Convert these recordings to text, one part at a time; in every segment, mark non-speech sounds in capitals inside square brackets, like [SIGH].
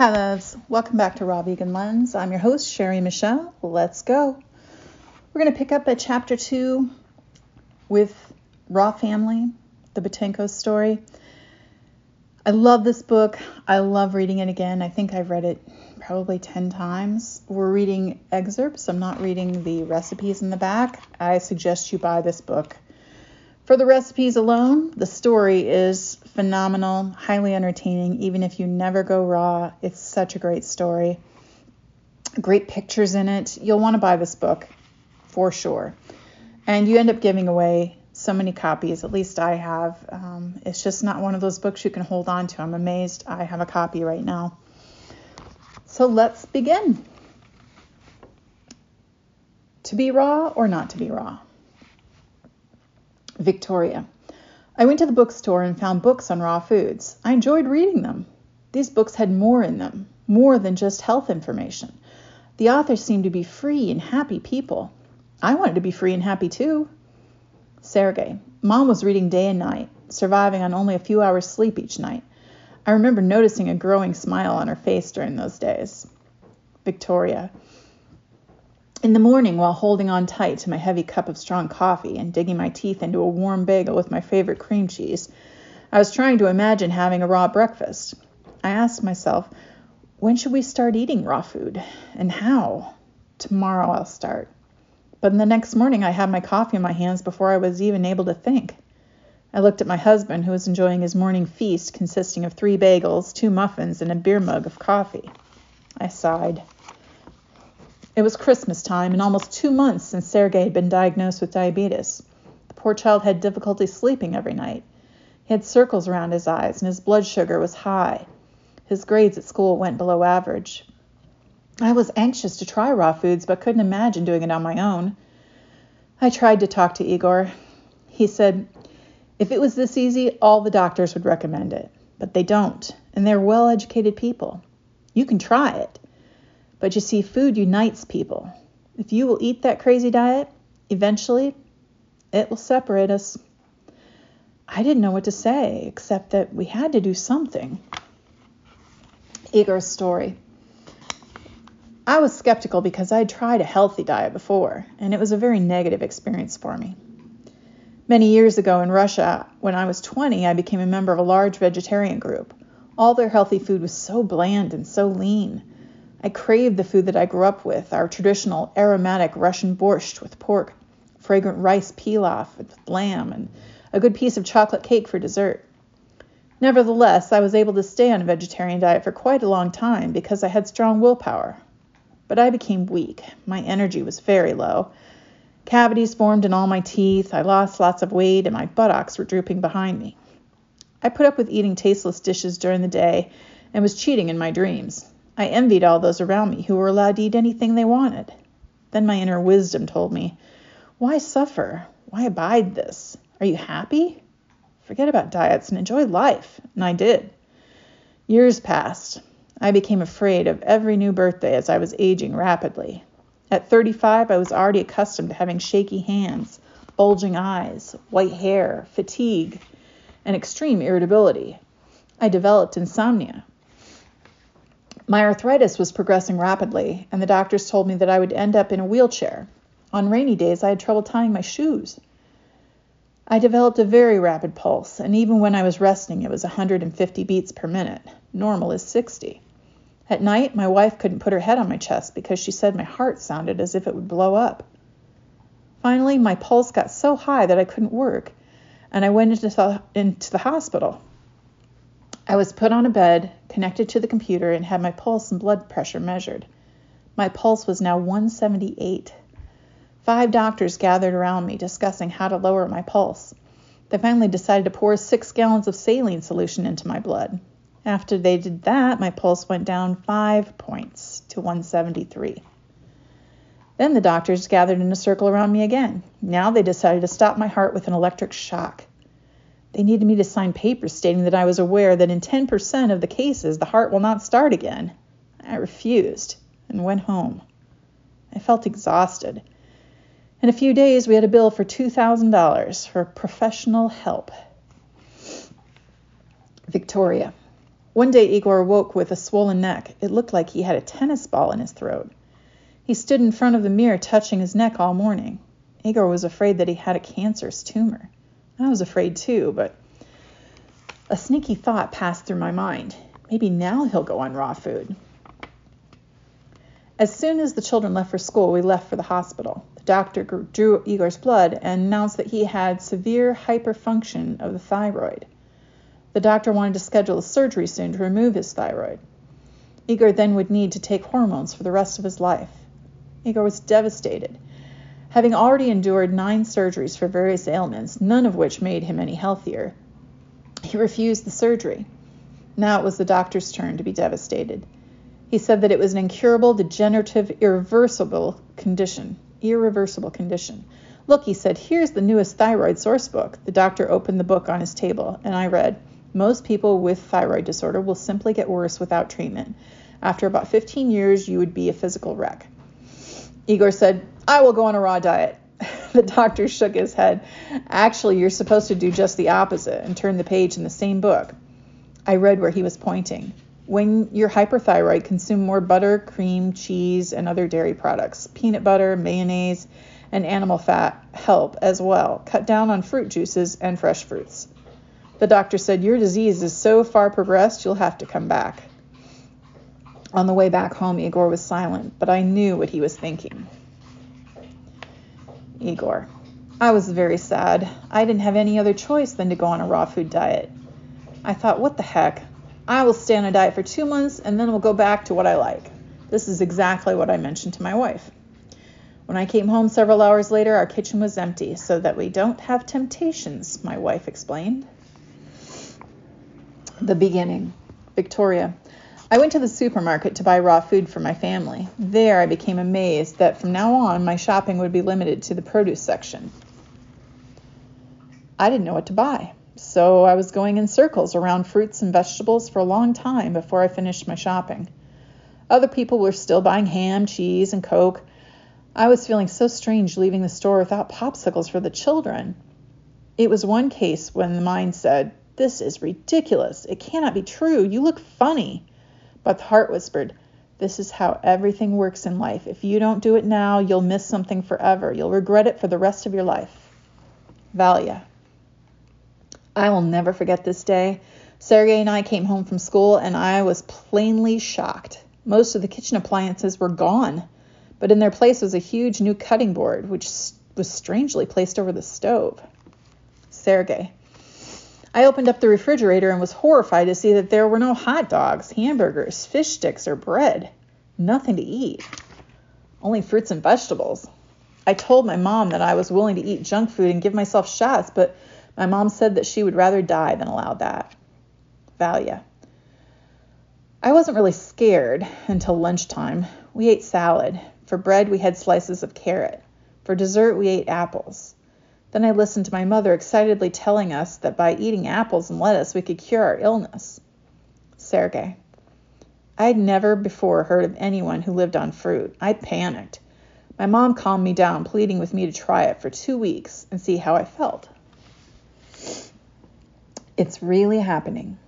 Hi, loves. Welcome back to Raw Vegan Lens. I'm your host, Sherry Michelle. Let's go. We're going to pick up at chapter two with Raw Family, the Boutenko story. I love this book. I love reading it again. I think I've read it probably 10 times. We're reading excerpts. I'm not reading the recipes in the back. I suggest you buy this book. For the recipes alone, the story is phenomenal, highly entertaining, even if you never go raw. It's such a great story. Great pictures in it. You'll want to buy this book for sure. And you end up giving away so many copies, at least I have. Um, it's just not one of those books you can hold on to. I'm amazed I have a copy right now. So let's begin. To be raw or not to be raw? Victoria. I went to the bookstore and found books on raw foods. I enjoyed reading them. These books had more in them, more than just health information. The authors seemed to be free and happy people. I wanted to be free and happy too. Sergey. Mom was reading day and night, surviving on only a few hours sleep each night. I remember noticing a growing smile on her face during those days. Victoria. In the morning, while holding on tight to my heavy cup of strong coffee and digging my teeth into a warm bagel with my favorite cream cheese, I was trying to imagine having a raw breakfast. I asked myself, when should we start eating raw food? And how? Tomorrow I'll start. But the next morning, I had my coffee in my hands before I was even able to think. I looked at my husband, who was enjoying his morning feast consisting of three bagels, two muffins, and a beer mug of coffee. I sighed. It was Christmas time and almost two months since Sergey had been diagnosed with diabetes. The poor child had difficulty sleeping every night. He had circles around his eyes and his blood sugar was high. His grades at school went below average. I was anxious to try raw foods but couldn't imagine doing it on my own. I tried to talk to Igor. He said, if it was this easy, all the doctors would recommend it. But they don't, and they're well educated people. You can try it. But you see, food unites people. If you will eat that crazy diet, eventually it will separate us. I didn't know what to say, except that we had to do something. Igor's story. I was skeptical because I had tried a healthy diet before, and it was a very negative experience for me. Many years ago in Russia, when I was 20, I became a member of a large vegetarian group. All their healthy food was so bland and so lean. I craved the food that I grew up with, our traditional aromatic Russian borscht with pork, fragrant rice pilaf with lamb, and a good piece of chocolate cake for dessert. Nevertheless, I was able to stay on a vegetarian diet for quite a long time because I had strong willpower. But I became weak. My energy was very low. Cavities formed in all my teeth, I lost lots of weight, and my buttocks were drooping behind me. I put up with eating tasteless dishes during the day and was cheating in my dreams. I envied all those around me who were allowed to eat anything they wanted. Then my inner wisdom told me, Why suffer? Why abide this? Are you happy? Forget about diets and enjoy life. And I did. Years passed. I became afraid of every new birthday as I was aging rapidly. At 35, I was already accustomed to having shaky hands, bulging eyes, white hair, fatigue, and extreme irritability. I developed insomnia, my arthritis was progressing rapidly, and the doctors told me that I would end up in a wheelchair. On rainy days, I had trouble tying my shoes. I developed a very rapid pulse, and even when I was resting, it was 150 beats per minute. Normal is 60. At night, my wife couldn't put her head on my chest because she said my heart sounded as if it would blow up. Finally, my pulse got so high that I couldn't work, and I went into the, into the hospital. I was put on a bed, connected to the computer, and had my pulse and blood pressure measured. My pulse was now 178. Five doctors gathered around me discussing how to lower my pulse. They finally decided to pour six gallons of saline solution into my blood. After they did that, my pulse went down five points to 173. Then the doctors gathered in a circle around me again. Now they decided to stop my heart with an electric shock. They needed me to sign papers stating that I was aware that in 10% of the cases the heart will not start again. I refused and went home. I felt exhausted. In a few days, we had a bill for $2,000 for professional help. Victoria. One day Igor woke with a swollen neck. It looked like he had a tennis ball in his throat. He stood in front of the mirror touching his neck all morning. Igor was afraid that he had a cancerous tumor. I was afraid too, but a sneaky thought passed through my mind. Maybe now he'll go on raw food. As soon as the children left for school, we left for the hospital. The doctor drew Igor's blood and announced that he had severe hyperfunction of the thyroid. The doctor wanted to schedule a surgery soon to remove his thyroid. Igor then would need to take hormones for the rest of his life. Igor was devastated. Having already endured nine surgeries for various ailments, none of which made him any healthier, he refused the surgery. Now it was the doctor's turn to be devastated. He said that it was an incurable, degenerative, irreversible condition. Irreversible condition. Look, he said, here's the newest thyroid source book. The doctor opened the book on his table, and I read, most people with thyroid disorder will simply get worse without treatment. After about 15 years, you would be a physical wreck. Igor said, I will go on a raw diet. [LAUGHS] the doctor shook his head. Actually, you're supposed to do just the opposite and turn the page in the same book. I read where he was pointing. When you're hyperthyroid, consume more butter, cream, cheese, and other dairy products. Peanut butter, mayonnaise, and animal fat help as well. Cut down on fruit juices and fresh fruits. The doctor said, Your disease is so far progressed, you'll have to come back. On the way back home, Igor was silent, but I knew what he was thinking. Igor. I was very sad. I didn't have any other choice than to go on a raw food diet. I thought, what the heck? I will stay on a diet for two months and then we'll go back to what I like. This is exactly what I mentioned to my wife. When I came home several hours later, our kitchen was empty so that we don't have temptations, my wife explained. The beginning. Victoria. I went to the supermarket to buy raw food for my family. There I became amazed that from now on my shopping would be limited to the produce section. I didn't know what to buy, so I was going in circles around fruits and vegetables for a long time before I finished my shopping. Other people were still buying ham, cheese, and Coke. I was feeling so strange leaving the store without popsicles for the children. It was one case when the mind said, this is ridiculous. It cannot be true. You look funny. But the heart whispered, This is how everything works in life. If you don't do it now, you'll miss something forever. You'll regret it for the rest of your life. Valia. I will never forget this day. Sergey and I came home from school, and I was plainly shocked. Most of the kitchen appliances were gone, but in their place was a huge new cutting board, which was strangely placed over the stove. Sergey. I opened up the refrigerator and was horrified to see that there were no hot dogs, hamburgers, fish sticks, or bread. Nothing to eat. Only fruits and vegetables. I told my mom that I was willing to eat junk food and give myself shots, but my mom said that she would rather die than allow that. Valia. I wasn't really scared until lunchtime. We ate salad. For bread, we had slices of carrot. For dessert, we ate apples. Then I listened to my mother excitedly telling us that by eating apples and lettuce we could cure our illness. Sergey. I had never before heard of anyone who lived on fruit. I panicked. My mom calmed me down, pleading with me to try it for two weeks and see how I felt. It's really happening.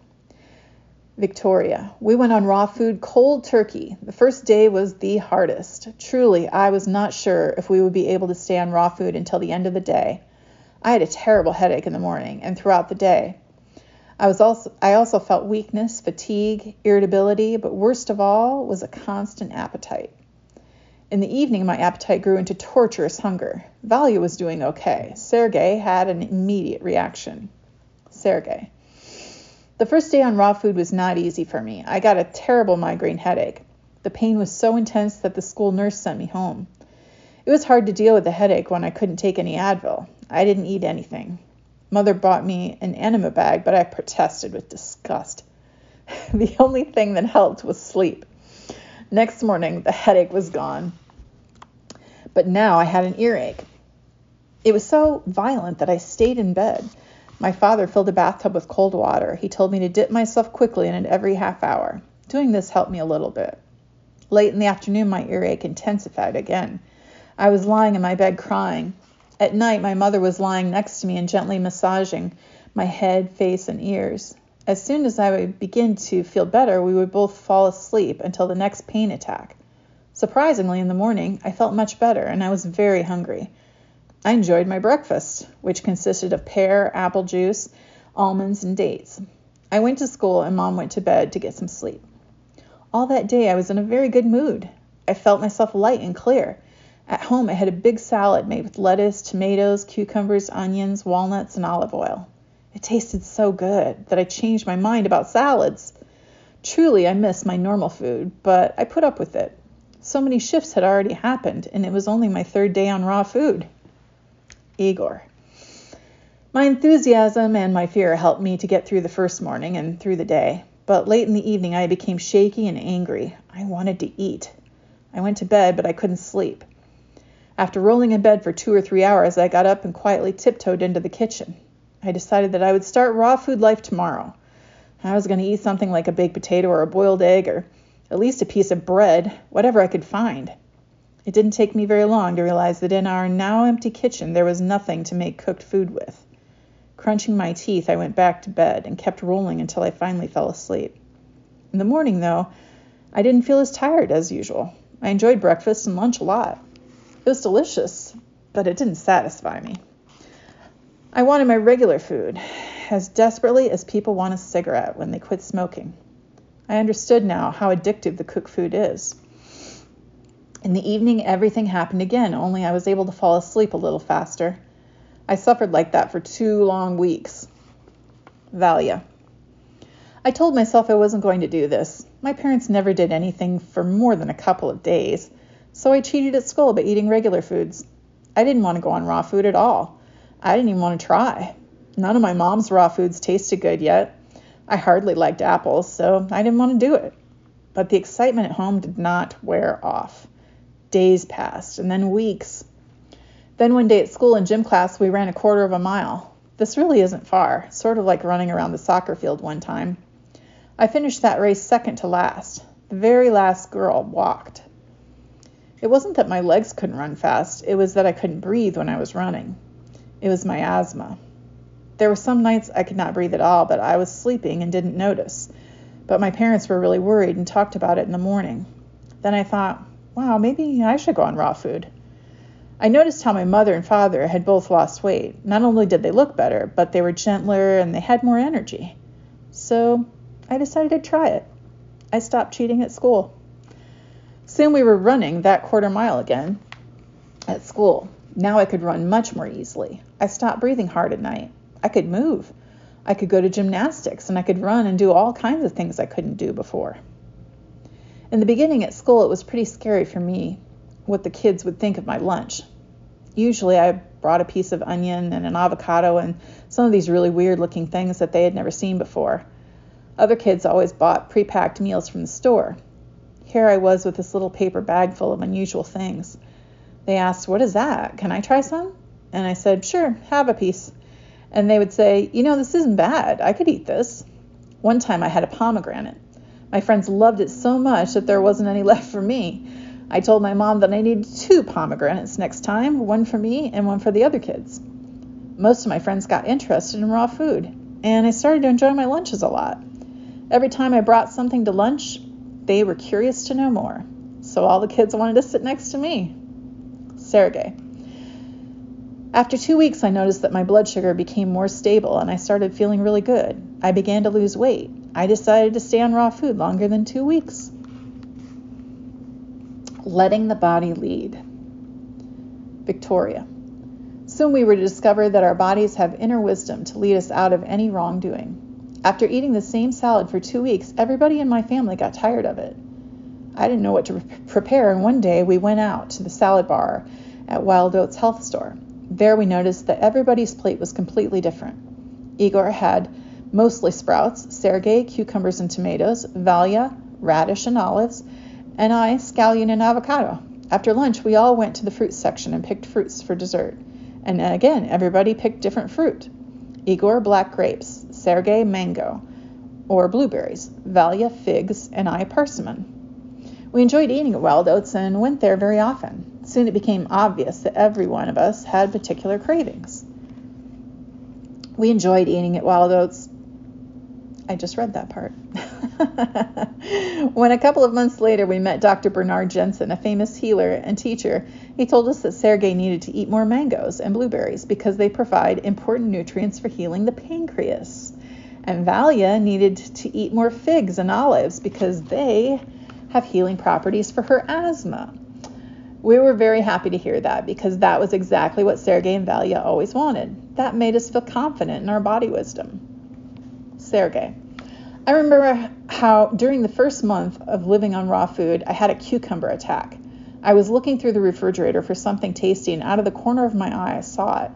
Victoria. We went on raw food cold turkey. The first day was the hardest. Truly, I was not sure if we would be able to stay on raw food until the end of the day. I had a terrible headache in the morning and throughout the day. I was also I also felt weakness, fatigue, irritability, but worst of all was a constant appetite. In the evening, my appetite grew into torturous hunger. Valia was doing okay. Sergey had an immediate reaction. Sergey. The first day on raw food was not easy for me. I got a terrible migraine headache. The pain was so intense that the school nurse sent me home. It was hard to deal with the headache when I couldn't take any Advil. I didn't eat anything. Mother bought me an enema bag, but I protested with disgust. [LAUGHS] the only thing that helped was sleep. Next morning, the headache was gone. But now I had an earache. It was so violent that I stayed in bed. My father filled a bathtub with cold water. He told me to dip myself quickly in it every half hour. Doing this helped me a little bit. Late in the afternoon, my earache intensified again. I was lying in my bed crying. At night, my mother was lying next to me and gently massaging my head, face, and ears. As soon as I would begin to feel better, we would both fall asleep until the next pain attack. Surprisingly, in the morning, I felt much better and I was very hungry. I enjoyed my breakfast, which consisted of pear, apple juice, almonds, and dates. I went to school and mom went to bed to get some sleep. All that day, I was in a very good mood. I felt myself light and clear. At home, I had a big salad made with lettuce, tomatoes, cucumbers, onions, walnuts, and olive oil. It tasted so good that I changed my mind about salads. Truly, I missed my normal food, but I put up with it. So many shifts had already happened, and it was only my third day on raw food. Igor. My enthusiasm and my fear helped me to get through the first morning and through the day, but late in the evening I became shaky and angry. I wanted to eat. I went to bed, but I couldn't sleep. After rolling in bed for two or three hours, I got up and quietly tiptoed into the kitchen. I decided that I would start raw food life tomorrow. I was going to eat something like a baked potato or a boiled egg or at least a piece of bread, whatever I could find. It didn't take me very long to realize that in our now empty kitchen there was nothing to make cooked food with. Crunching my teeth, I went back to bed and kept rolling until I finally fell asleep. In the morning, though, I didn't feel as tired as usual. I enjoyed breakfast and lunch a lot. It was delicious, but it didn't satisfy me. I wanted my regular food as desperately as people want a cigarette when they quit smoking. I understood now how addictive the cooked food is. In the evening, everything happened again, only I was able to fall asleep a little faster. I suffered like that for two long weeks. Valia. I told myself I wasn't going to do this. My parents never did anything for more than a couple of days so I cheated at school by eating regular foods. I didn't want to go on raw food at all. I didn't even want to try. None of my mom's raw foods tasted good yet. I hardly liked apples, so I didn't want to do it. But the excitement at home did not wear off. Days passed, and then weeks. Then one day at school in gym class, we ran a quarter of a mile. This really isn't far, sort of like running around the soccer field one time. I finished that race second to last. The very last girl walked. It wasn't that my legs couldn't run fast, it was that I couldn't breathe when I was running. It was my asthma. There were some nights I could not breathe at all, but I was sleeping and didn't notice. But my parents were really worried and talked about it in the morning. Then I thought, wow, maybe I should go on raw food. I noticed how my mother and father had both lost weight. Not only did they look better, but they were gentler and they had more energy. So I decided to try it. I stopped cheating at school. Soon we were running that quarter mile again at school. Now I could run much more easily. I stopped breathing hard at night. I could move. I could go to gymnastics and I could run and do all kinds of things I couldn't do before. In the beginning at school, it was pretty scary for me what the kids would think of my lunch. Usually, I brought a piece of onion and an avocado and some of these really weird looking things that they had never seen before. Other kids always bought pre packed meals from the store. Here I was with this little paper bag full of unusual things. They asked, What is that? Can I try some? And I said, Sure, have a piece. And they would say, You know, this isn't bad. I could eat this. One time I had a pomegranate. My friends loved it so much that there wasn't any [LAUGHS] left for me. I told my mom that I needed two pomegranates next time, one for me and one for the other kids. Most of my friends got interested in raw food, and I started to enjoy my lunches a lot. Every time I brought something to lunch, they were curious to know more, so all the kids wanted to sit next to me. Sergey. After two weeks, I noticed that my blood sugar became more stable and I started feeling really good. I began to lose weight. I decided to stay on raw food longer than two weeks. Letting the body lead. Victoria. Soon we were to discover that our bodies have inner wisdom to lead us out of any wrongdoing. After eating the same salad for two weeks, everybody in my family got tired of it. I didn't know what to prepare, and one day we went out to the salad bar at Wild Oats Health Store. There we noticed that everybody's plate was completely different. Igor had mostly sprouts, Sergey, cucumbers and tomatoes, Valia, radish and olives, and I, scallion and avocado. After lunch, we all went to the fruit section and picked fruits for dessert. And again, everybody picked different fruit. Igor, black grapes. Sergey mango, or blueberries, Valia figs, and I persimmon. We enjoyed eating at Wild Oats and went there very often. Soon it became obvious that every one of us had particular cravings. We enjoyed eating at Wild Oats. I just read that part. [LAUGHS] when a couple of months later we met Dr. Bernard Jensen, a famous healer and teacher, he told us that Sergey needed to eat more mangoes and blueberries because they provide important nutrients for healing the pancreas. And Valia needed to eat more figs and olives because they have healing properties for her asthma. We were very happy to hear that because that was exactly what Sergey and Valia always wanted. That made us feel confident in our body wisdom. Sergey. I remember how during the first month of living on raw food, I had a cucumber attack. I was looking through the refrigerator for something tasty, and out of the corner of my eye, I saw it.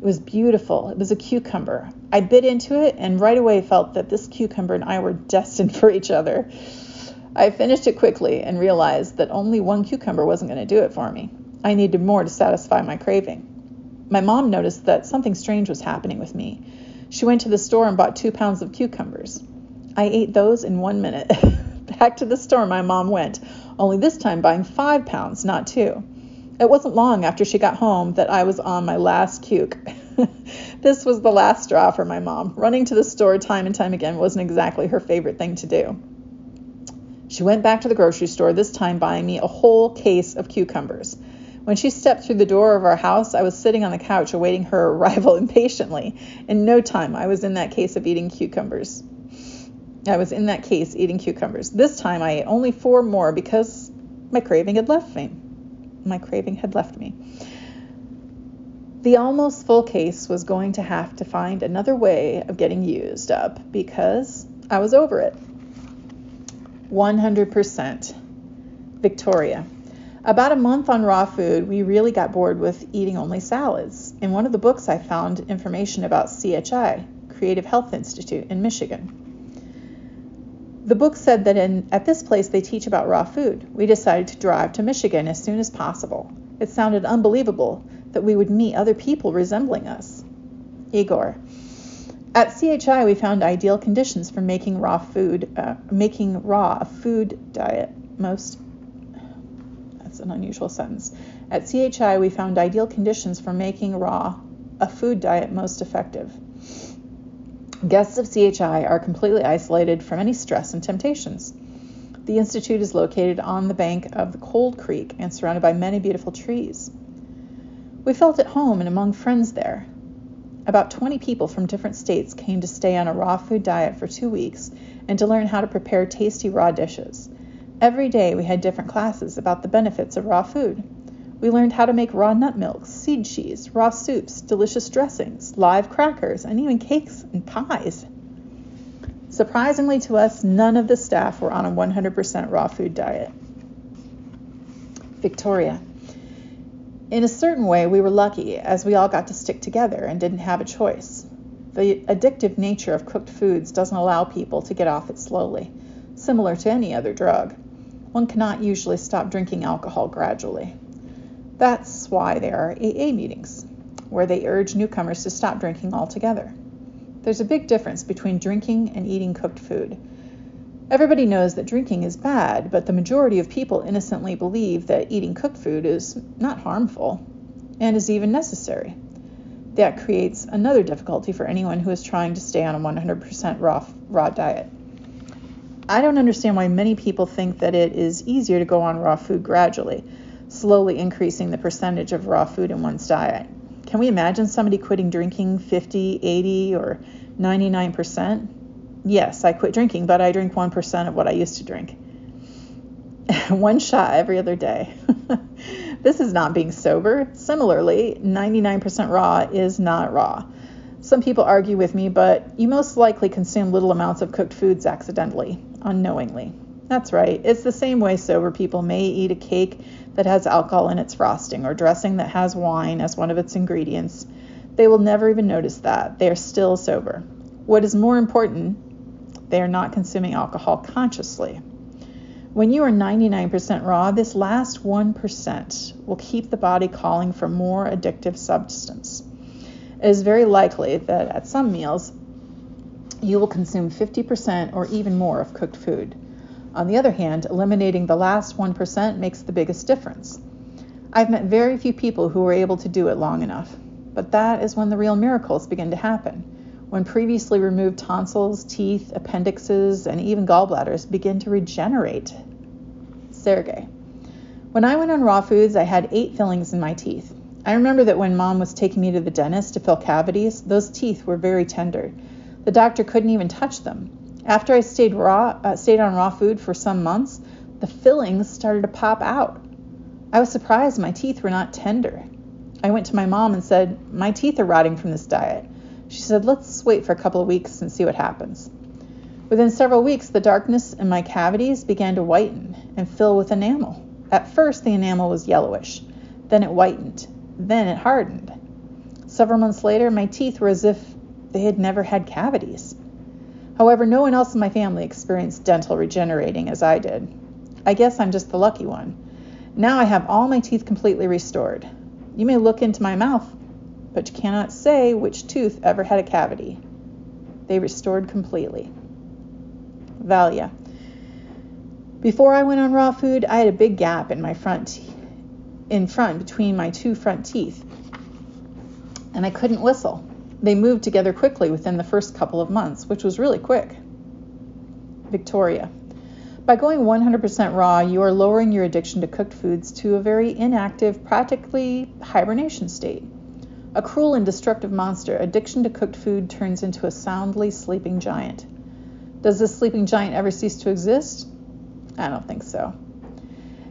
It was beautiful. It was a cucumber. I bit into it and right away felt that this cucumber and I were destined [LAUGHS] for each other. I finished it quickly and realized that only one cucumber wasn't going to do it for me. I needed more to satisfy my craving. My mom noticed that something strange was happening with me. She went to the store and bought two pounds of cucumbers. I ate those in one minute. [LAUGHS] Back to the store my mom went, only this time buying five pounds, not two. It wasn't long after she got home that I was on my last cuke. [LAUGHS] this was the last straw for my mom. Running to the store time and time again wasn't exactly her favorite thing to do. She went back to the grocery store, this time buying me a whole case of cucumbers. When she stepped through the door of our house, I was sitting on the couch awaiting her [LAUGHS] arrival impatiently. In no time, I was in that case of eating cucumbers. I was in that case eating cucumbers. This time, I ate only four more because my craving had left me. My craving had left me. The almost full case was going to have to find another way of getting used up because I was over it. 100%. Victoria. About a month on raw food, we really got bored with eating only salads. In one of the books, I found information about CHI, Creative Health Institute in Michigan. The book said that in, at this place they teach about raw food. We decided to drive to Michigan as soon as possible. It sounded unbelievable that we would meet other people resembling us. Igor. At CHI, we found ideal conditions for making raw food, uh, making raw a food diet most That's an unusual sentence. At CHI, we found ideal conditions for making raw a food diet most effective. Guests of CHI are completely isolated from any stress and temptations. The Institute is located on the bank of the Cold Creek and surrounded by many beautiful trees. We felt at home and among friends there. About 20 people from different states came to stay on a raw food diet for two weeks and to learn how to prepare tasty raw dishes. Every day we had different classes about the benefits of raw food. We learned how to make raw nut milks, seed cheese, raw soups, delicious dressings, live crackers, and even cakes and pies. Surprisingly to us, none of the staff were on a 100% raw food diet. Victoria. In a certain way, we were lucky as we all got to stick together and didn't have a choice. The addictive nature of cooked foods doesn't allow people to get off it slowly, similar to any other drug one cannot usually stop drinking alcohol gradually. That's why there are AA meetings, where they urge newcomers to stop drinking altogether. There's a big difference between drinking and eating cooked food. Everybody knows that drinking is bad, but the majority of people innocently believe that eating cooked food is not harmful and is even necessary. That creates another difficulty for anyone who is trying to stay on a 100% raw, raw diet. I don't understand why many people think that it is easier to go on raw food gradually, slowly increasing the percentage of raw food in one's diet. Can we imagine somebody quitting drinking 50, 80, or 99%? Yes, I quit drinking, but I drink 1% of what I used to drink. [LAUGHS] One shot every other day. [LAUGHS] this is not being sober. Similarly, 99% raw is not raw. Some people argue with me, but you most likely consume little amounts of cooked foods accidentally unknowingly. That's right. It's the same way sober people may eat a cake that has alcohol in its frosting or dressing that has wine as one of its ingredients. They will never even notice that. They are still sober. What is more important, they are not consuming alcohol consciously. When you are 99% raw, this last 1% will keep the body calling for more addictive substance. It is very likely that at some meals, you will consume 50% or even more of cooked food. On the other hand, eliminating the last 1% makes the biggest difference. I've met very few people who were able to do it long enough, but that is when the real miracles begin to happen. when previously removed tonsils, teeth, appendixes, and even gallbladders begin to regenerate. Sergey. When I went on raw foods, I had eight fillings in my teeth. I remember that when mom was taking me to the dentist to fill cavities, those teeth were very tender. The doctor couldn't even touch them. After I stayed raw, uh, stayed on raw food for some months, the fillings started to pop out. I was surprised my teeth were not tender. I went to my mom and said, My teeth are rotting from this diet. She said, Let's wait for a couple of weeks and see what happens. Within several weeks, the darkness in my cavities began to whiten and fill with enamel. At first, the enamel was yellowish, then it whitened, then it hardened. Several months later, my teeth were as if they had never had cavities. However, no one else in my family experienced dental regenerating as I did. I guess I'm just the lucky one. Now I have all my teeth completely restored. You may look into my mouth, but you cannot say which tooth ever had a cavity. They restored completely. Valia. Before I went on raw food, I had a big gap in my front in front between my two front teeth, and I couldn't whistle. They moved together quickly within the first couple of months, which was really quick. Victoria. By going 100% raw, you are lowering your addiction to cooked foods to a very inactive, practically hibernation state. A cruel and destructive monster, addiction to cooked food turns into a soundly sleeping giant. Does this sleeping giant ever cease to exist? I don't think so.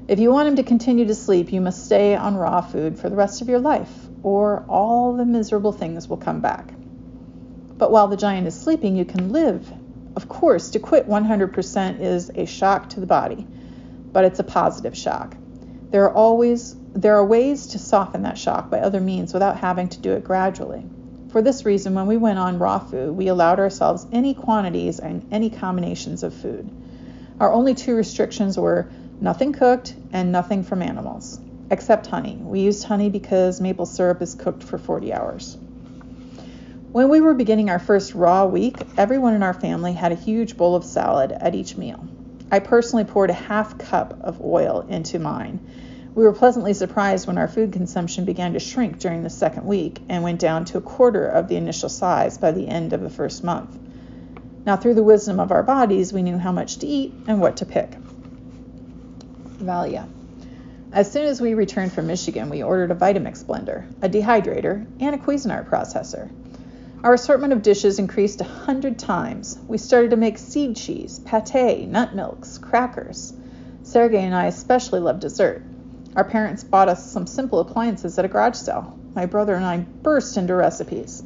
If you want him to continue to sleep, you must stay on raw food for the rest of your life, or all the miserable things will come back. But while the giant is sleeping, you can live. Of course, to quit 100% is a shock to the body, but it's a positive shock. There are always there are ways to soften that shock by other means without having to do it gradually. For this reason, when we went on raw food, we allowed ourselves any quantities and any combinations of food. Our only two restrictions were Nothing cooked and nothing from animals, except honey. We used honey because maple syrup is cooked for 40 hours. When we were beginning our first raw week, everyone in our family had a huge bowl of salad at each meal. I personally poured a half cup of oil into mine. We were pleasantly surprised when our food consumption began to shrink during the second week and went down to a quarter of the initial size by the end of the first month. Now, through the wisdom of our bodies, we knew how much to eat and what to pick. Valia. As soon as we returned from Michigan, we ordered a Vitamix blender, a dehydrator, and a Cuisinart processor. Our assortment of dishes increased a hundred times. We started to make seed cheese, pate, nut milks, crackers. Sergey and I especially love dessert. Our parents bought us some simple appliances at a garage sale. My brother and I burst into recipes.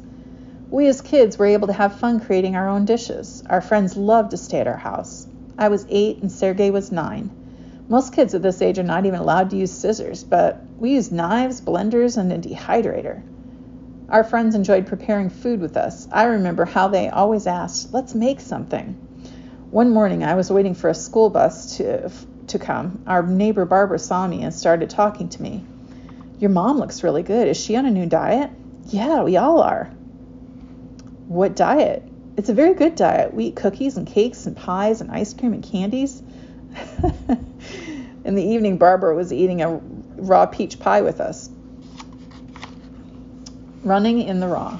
We as kids were able to have fun creating our own dishes. Our friends loved to stay at our house. I was eight and Sergey was nine. Most kids at this age are not even allowed to use scissors, but we used knives, blenders, and a dehydrator. Our friends enjoyed preparing food with us. I remember how they always asked, Let's make something. One morning, I was waiting for a school bus to, to come. Our neighbor Barbara saw me and started talking to me. Your mom looks really good. Is she on a new diet? Yeah, we all are. What diet? It's a very good diet. We eat cookies and cakes and pies and ice cream and candies. [LAUGHS] In the evening, Barbara was eating a raw peach pie with us. Running in the Raw.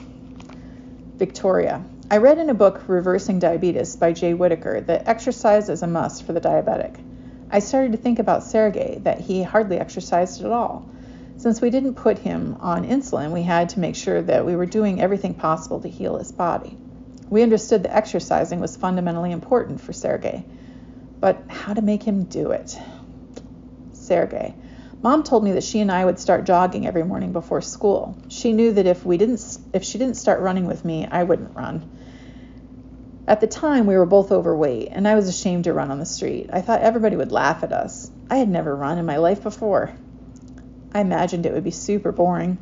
Victoria. I read in a book, Reversing Diabetes by Jay Whitaker, that exercise is a must for the diabetic. I started to think about Sergey, that he hardly exercised at all. Since we didn't put him on insulin, we had to make sure that we were doing everything possible to heal his body. We understood that exercising was fundamentally important for Sergey, but how to make him do it? Sergey. Mom told me that she and I would start jogging every morning before school. She knew that if we didn't if she didn't start running with me, I wouldn't run. At the time, we were both overweight, and I was ashamed to run on the street. I thought everybody would laugh at us. I had never run in my life before. I imagined it would be super boring.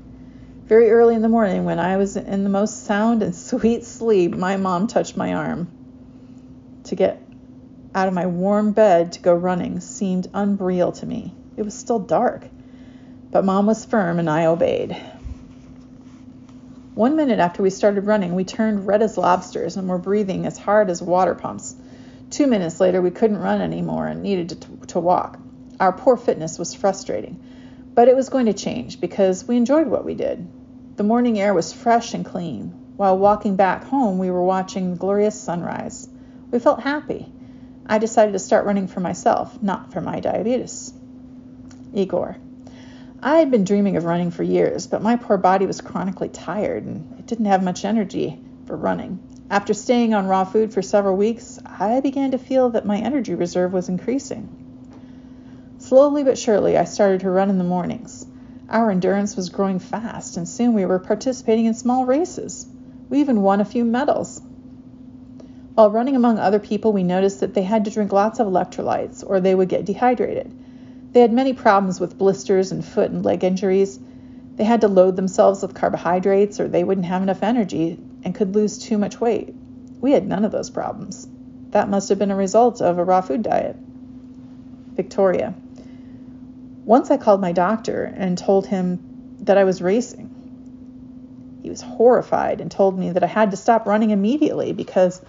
Very early in the morning, when I was in the most sound and [LAUGHS] sweet sleep, my mom touched my arm. To get out of my warm bed to go running seemed unreal to me. It was still dark, but Mom was firm and I obeyed. One minute after we started running, we turned red as lobsters and were breathing as hard as water pumps. Two minutes later, we couldn't run anymore and needed to, to walk. Our poor fitness was frustrating, but it was going to change because we enjoyed what we did. The morning air was fresh and clean. While walking back home, we were watching the glorious sunrise. We felt happy. I decided to start running for myself, not for my diabetes. Igor. I had been dreaming of running for years, but my poor body was chronically tired and it didn't have much energy for running. After staying on raw food for several weeks, I began to feel that my energy reserve was increasing. Slowly but surely, I started to run in the mornings. Our endurance was growing fast, and soon we were participating in small races. We even won a few medals. While running among other people, we noticed that they had to drink lots of electrolytes or they would get dehydrated. They had many problems with blisters and foot and leg injuries. They had to load themselves with carbohydrates or they wouldn't have enough energy and could lose too much weight. We had none of those problems. That must have been a result of a raw food diet. Victoria. Once I called my doctor and told him that I was racing. He was horrified and told me that I had to stop running immediately because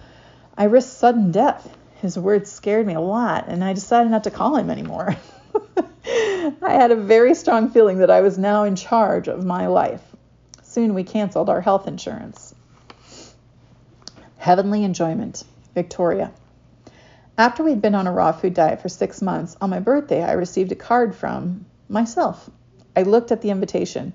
I risked sudden death. His words scared me a lot, and I decided not to call him anymore. [LAUGHS] I had a very strong feeling that I was now in charge of my life. Soon we canceled our health insurance. Heavenly enjoyment, Victoria. After we'd been on a raw food diet for six months, on my birthday I received a card from myself. I looked at the invitation.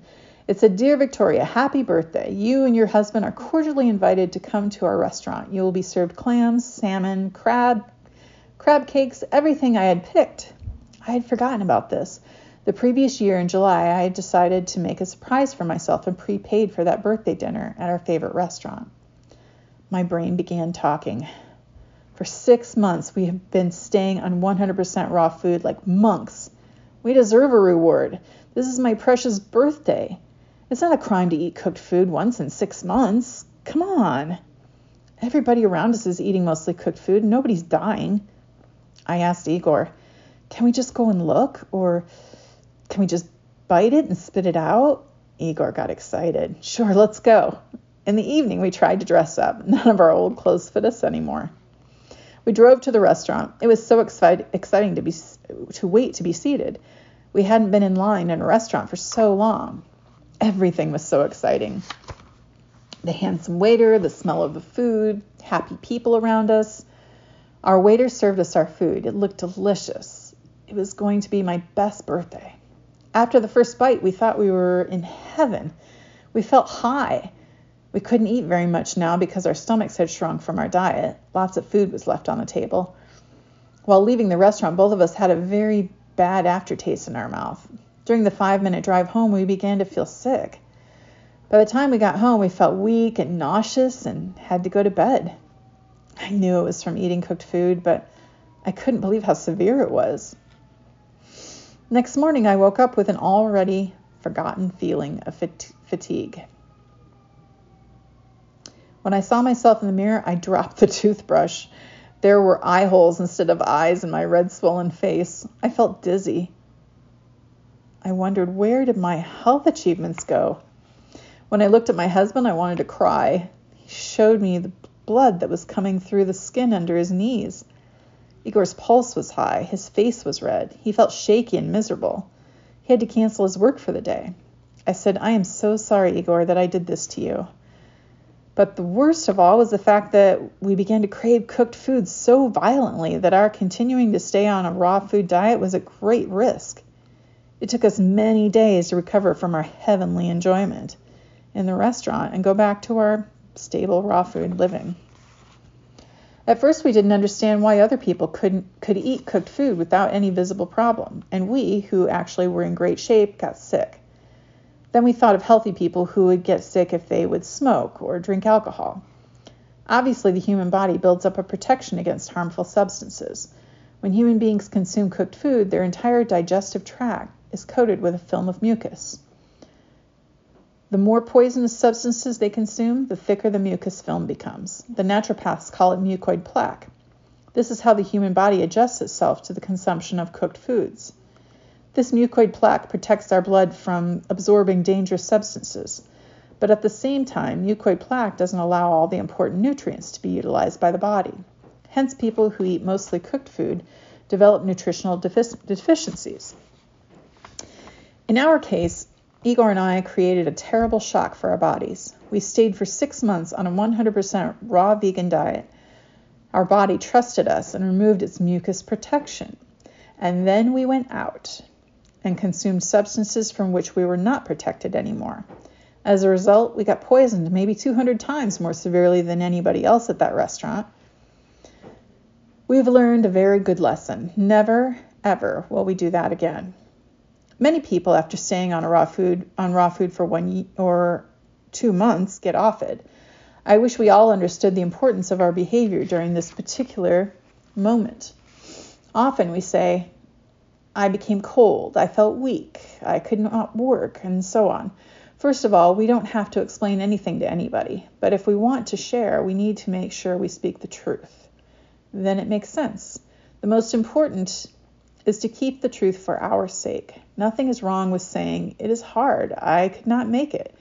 It said, Dear Victoria, happy birthday. You and your husband are cordially invited to come to our restaurant. You will be served clams, salmon, crab, crab cakes, everything I had picked. I had forgotten about this. The previous year in July, I had decided to make a surprise for myself and prepaid for that birthday dinner at our favorite restaurant. My brain began talking. For six months, we have been staying on 100% raw food like monks. We deserve a reward. This is my precious birthday. It's not a crime to eat cooked food once in six months. Come on. Everybody around us is eating mostly cooked food. Nobody's dying. I asked Igor, can we just go and look? Or can we just bite it and spit it out? Igor got excited. Sure, let's go. In the evening, we tried to dress up. None of our old clothes fit us anymore. We drove to the restaurant. It was so exciting to be to wait to be seated. We hadn't been in line in a restaurant for so long. Everything was so exciting. The handsome waiter, the smell of the food, happy people around us. Our waiter served us our food. It looked delicious. It was going to be my best birthday. After the first bite, we thought we were in heaven. We felt high. We couldn't eat very much now because our stomachs had shrunk from our diet. Lots of food was left on the table. While leaving the restaurant, both of us had a very bad aftertaste in our mouth. During the five minute drive home, we began to feel sick. By the time we got home, we felt weak and nauseous and had to go to bed. I knew it was from eating cooked food, but I couldn't believe how severe it was. Next morning, I woke up with an already forgotten feeling of fat- fatigue. When I saw myself in the mirror, I [LAUGHS] dropped the toothbrush. There were eye holes instead of eyes in my red, swollen face. I felt dizzy. I wondered where did my health achievements go? When I looked at my husband, I wanted to cry. He showed me the blood that was coming through the skin under his knees. Igor's pulse was high, his face was red. He felt shaky and miserable. He had to cancel his work for the day. I said, I am so sorry, Igor, that I did this to you. But the worst of all was the fact that we began to crave cooked food so violently that our continuing to stay on a raw food diet was a great risk. It took us many days to recover from our heavenly enjoyment in the restaurant and go back to our stable raw food living. At first, we didn't understand why other people couldn't could eat cooked food without any visible problem, and we, who actually were in great shape, got sick. Then we thought of healthy people who would get sick if they would smoke or drink alcohol. Obviously, the human body builds up a protection against harmful substances. When human beings consume cooked food, their entire digestive tract is coated with a film of mucus. The more poisonous substances they consume, the thicker the mucus film becomes. The naturopaths call it mucoid plaque. This is how the human body adjusts itself to the consumption of cooked foods. This mucoid plaque protects our blood from absorbing dangerous substances, but at the same time, mucoid plaque doesn't allow all the important nutrients to be utilized by the body. Hence, people who eat mostly cooked food develop nutritional defic- deficiencies. In our case, Igor and I created a terrible shock for our bodies. We stayed for six months on a 100% raw vegan diet. Our body trusted us and removed its mucus protection. And then we went out and consumed substances from which we were not protected anymore. As a result, we got poisoned maybe 200 times more severely than anybody else at that restaurant. We've learned a very good lesson. Never, ever will we do that again. Many people, after staying on raw food on raw food for one or two months, get off it. I wish we all understood the importance of our behavior during this particular moment. Often we say, I became cold, I felt weak, I could not work, and so on. First of all, we don't have to explain anything to anybody, but if we want to share, we need to make sure we speak the truth then it makes sense. The most important is to keep the truth for our sake. Nothing is wrong with saying, It is hard, I could not make it,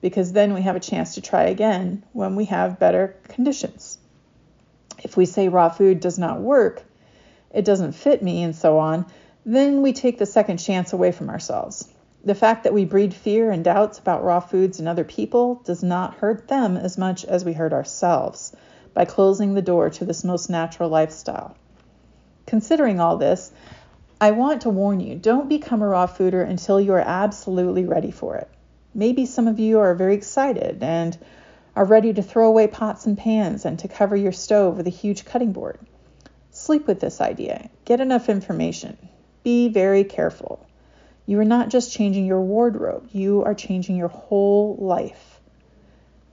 because then we have a chance to try again when we have better conditions. If we say raw food does not work, it doesn't fit me, and so on, then we take the second chance away from ourselves. The fact that we breed fear and doubts about raw foods in other people does not hurt them as much as we hurt ourselves by closing the door to this most natural lifestyle. Considering all this, I want to warn you don't become a raw fooder until you are absolutely ready for it. Maybe some of you are very excited and are ready to throw away pots and pans and to cover your stove with a huge cutting board. Sleep with this idea. Get enough information. Be very careful. You are not just changing your wardrobe, you are changing your whole life.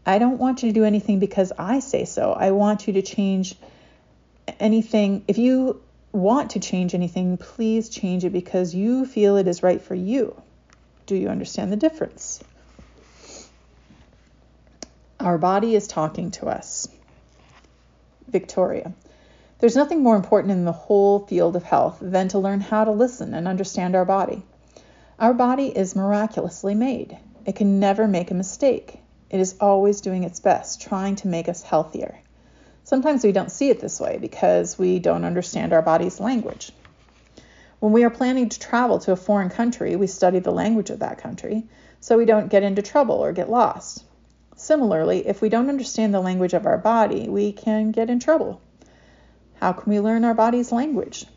I don't want you to do anything because I say so. I want you to change anything. If you want to change anything, please change it because you feel it is right for you. Do you understand the difference? Our body is talking to us. Victoria. There's nothing more important in the whole field of health than to learn how to listen and understand our body. Our body is miraculously made. It can never make a mistake. It is always doing its best, trying to make us healthier. Sometimes we don't see it this way because we don't understand our body's language. When we are planning to travel to a foreign country, we study the language of that country so we don't get into trouble or get lost. Similarly, if we don't understand the language of our body, we can get in trouble. How can we learn our body's language?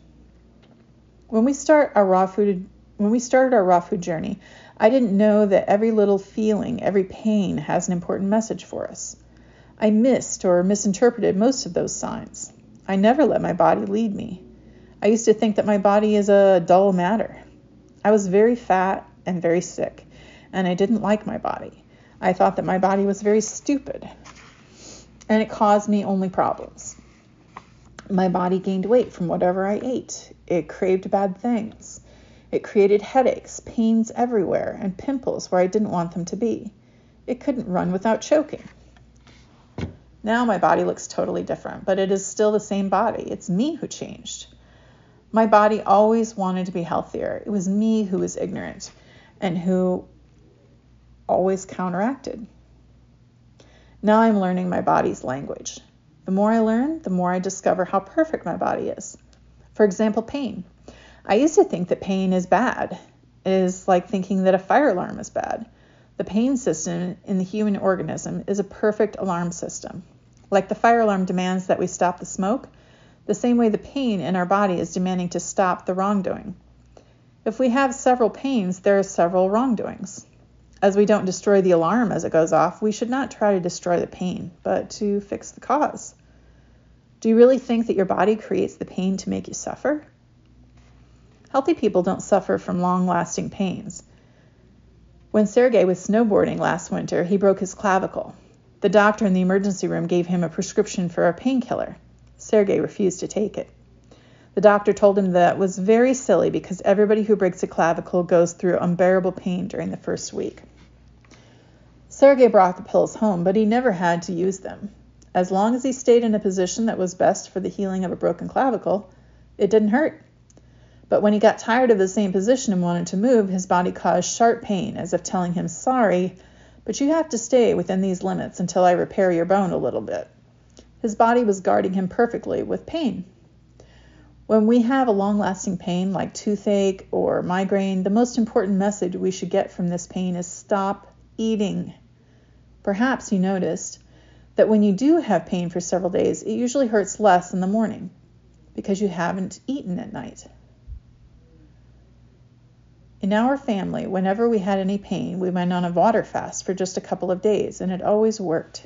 When we start our raw food when we started our raw food journey, I didn't know that every little feeling, every pain has an important message for us. I missed or misinterpreted most of those signs. I never let my body lead me. I used to think that my body is a dull matter. I was very fat and very sick, and I didn't like my body. I thought that my body was very stupid, and it caused me only problems. My body gained weight from whatever I ate. It craved bad things. It created headaches, pains everywhere, and pimples where I didn't want them to be. It couldn't run without choking. Now my body looks totally different, but it is still the same body. It's me who changed. My body always wanted to be healthier. It was me who was ignorant and who always counteracted. Now I'm learning my body's language. The more I learn, the more I discover how perfect my body is. For example, pain. I used to think that pain is bad. It is like thinking that a fire alarm is bad. The pain system in the human organism is a perfect alarm system. Like the fire alarm demands that we stop the smoke, the same way the pain in our body is demanding to stop the wrongdoing. If we have several pains, there are several wrongdoings. As we don't destroy the alarm as it goes off, we should not try to destroy the pain, but to fix the cause. Do you really think that your body creates the pain to make you suffer? Healthy people don't suffer from long lasting pains. When Sergey was snowboarding last winter, he broke his clavicle. The doctor in the emergency room gave him a prescription for a painkiller. Sergey refused to take it. The doctor told him that was very silly because everybody who breaks a clavicle goes through unbearable pain during the first week. Sergey brought the pills home, but he never had to use them. As long as he stayed in a position that was best for the healing of a broken clavicle, it didn't hurt. But when he got tired of the same position and wanted to move, his body caused sharp pain, as if telling him, Sorry, but you have to stay within these limits until I repair your bone a little bit. His body was guarding him perfectly with pain. When we have a long lasting pain like toothache or migraine, the most important message we should get from this pain is stop eating. Perhaps you noticed that when you do have pain for several days, it usually hurts less in the morning because you haven't eaten at night. In our family, whenever we had any pain, we went on a water fast for just a couple of days, and it always worked.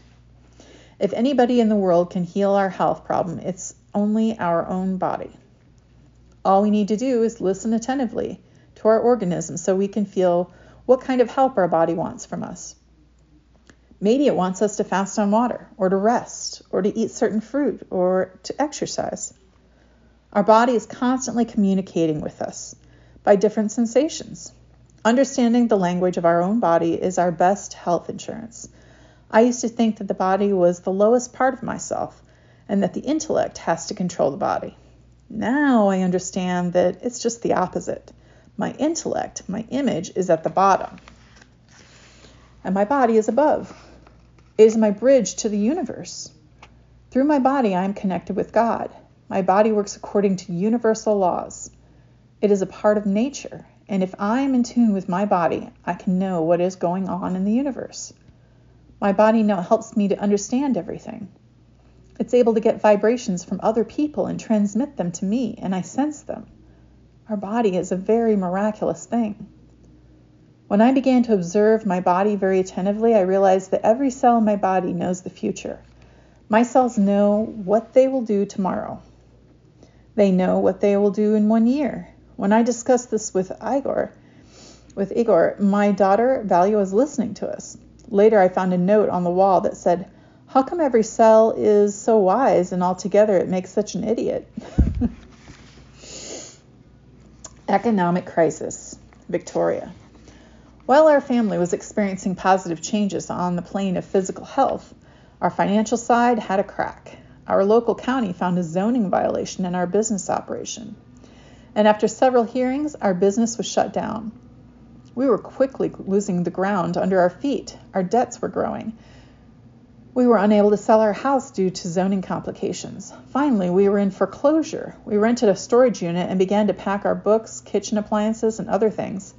If anybody in the world can heal our health problem, it's only our own body. All we need to do is listen attentively to our organism so we can feel what kind of help our body wants from us. Maybe it wants us to fast on water, or to rest, or to eat certain fruit, or to exercise. Our body is constantly communicating with us by different sensations. Understanding the language of our own body is our best health insurance. I used to think that the body was the lowest part of myself and that the intellect has to control the body. Now I understand that it's just the opposite. My intellect, my image, is at the bottom, and my body is above. It is my bridge to the universe. Through my body, I am connected with God. My body works according to universal laws. It is a part of nature, and if I am in tune with my body, I can know what is going on in the universe. My body now helps me to understand everything. It's able to get vibrations from other people and transmit them to me, and I sense them. Our body is a very miraculous thing. When I began to observe my body very attentively, I realized that every cell in my body knows the future. My cells know what they will do tomorrow. They know what they will do in one year. When I discussed this with Igor, with Igor, my daughter Valia was listening to us. Later, I found a note on the wall that said, how come every cell is so wise and altogether it makes such an idiot? [LAUGHS] Economic crisis, Victoria. While our family was experiencing positive changes on the plane of physical health, our financial side had a crack. Our local county found a zoning violation in our business operation. And after several hearings, our business was shut down. We were quickly losing the ground under our feet. Our debts were growing we were unable to sell our house due to zoning complications. Finally, we were in foreclosure. We rented a storage unit and began to pack our books, kitchen appliances, and other things.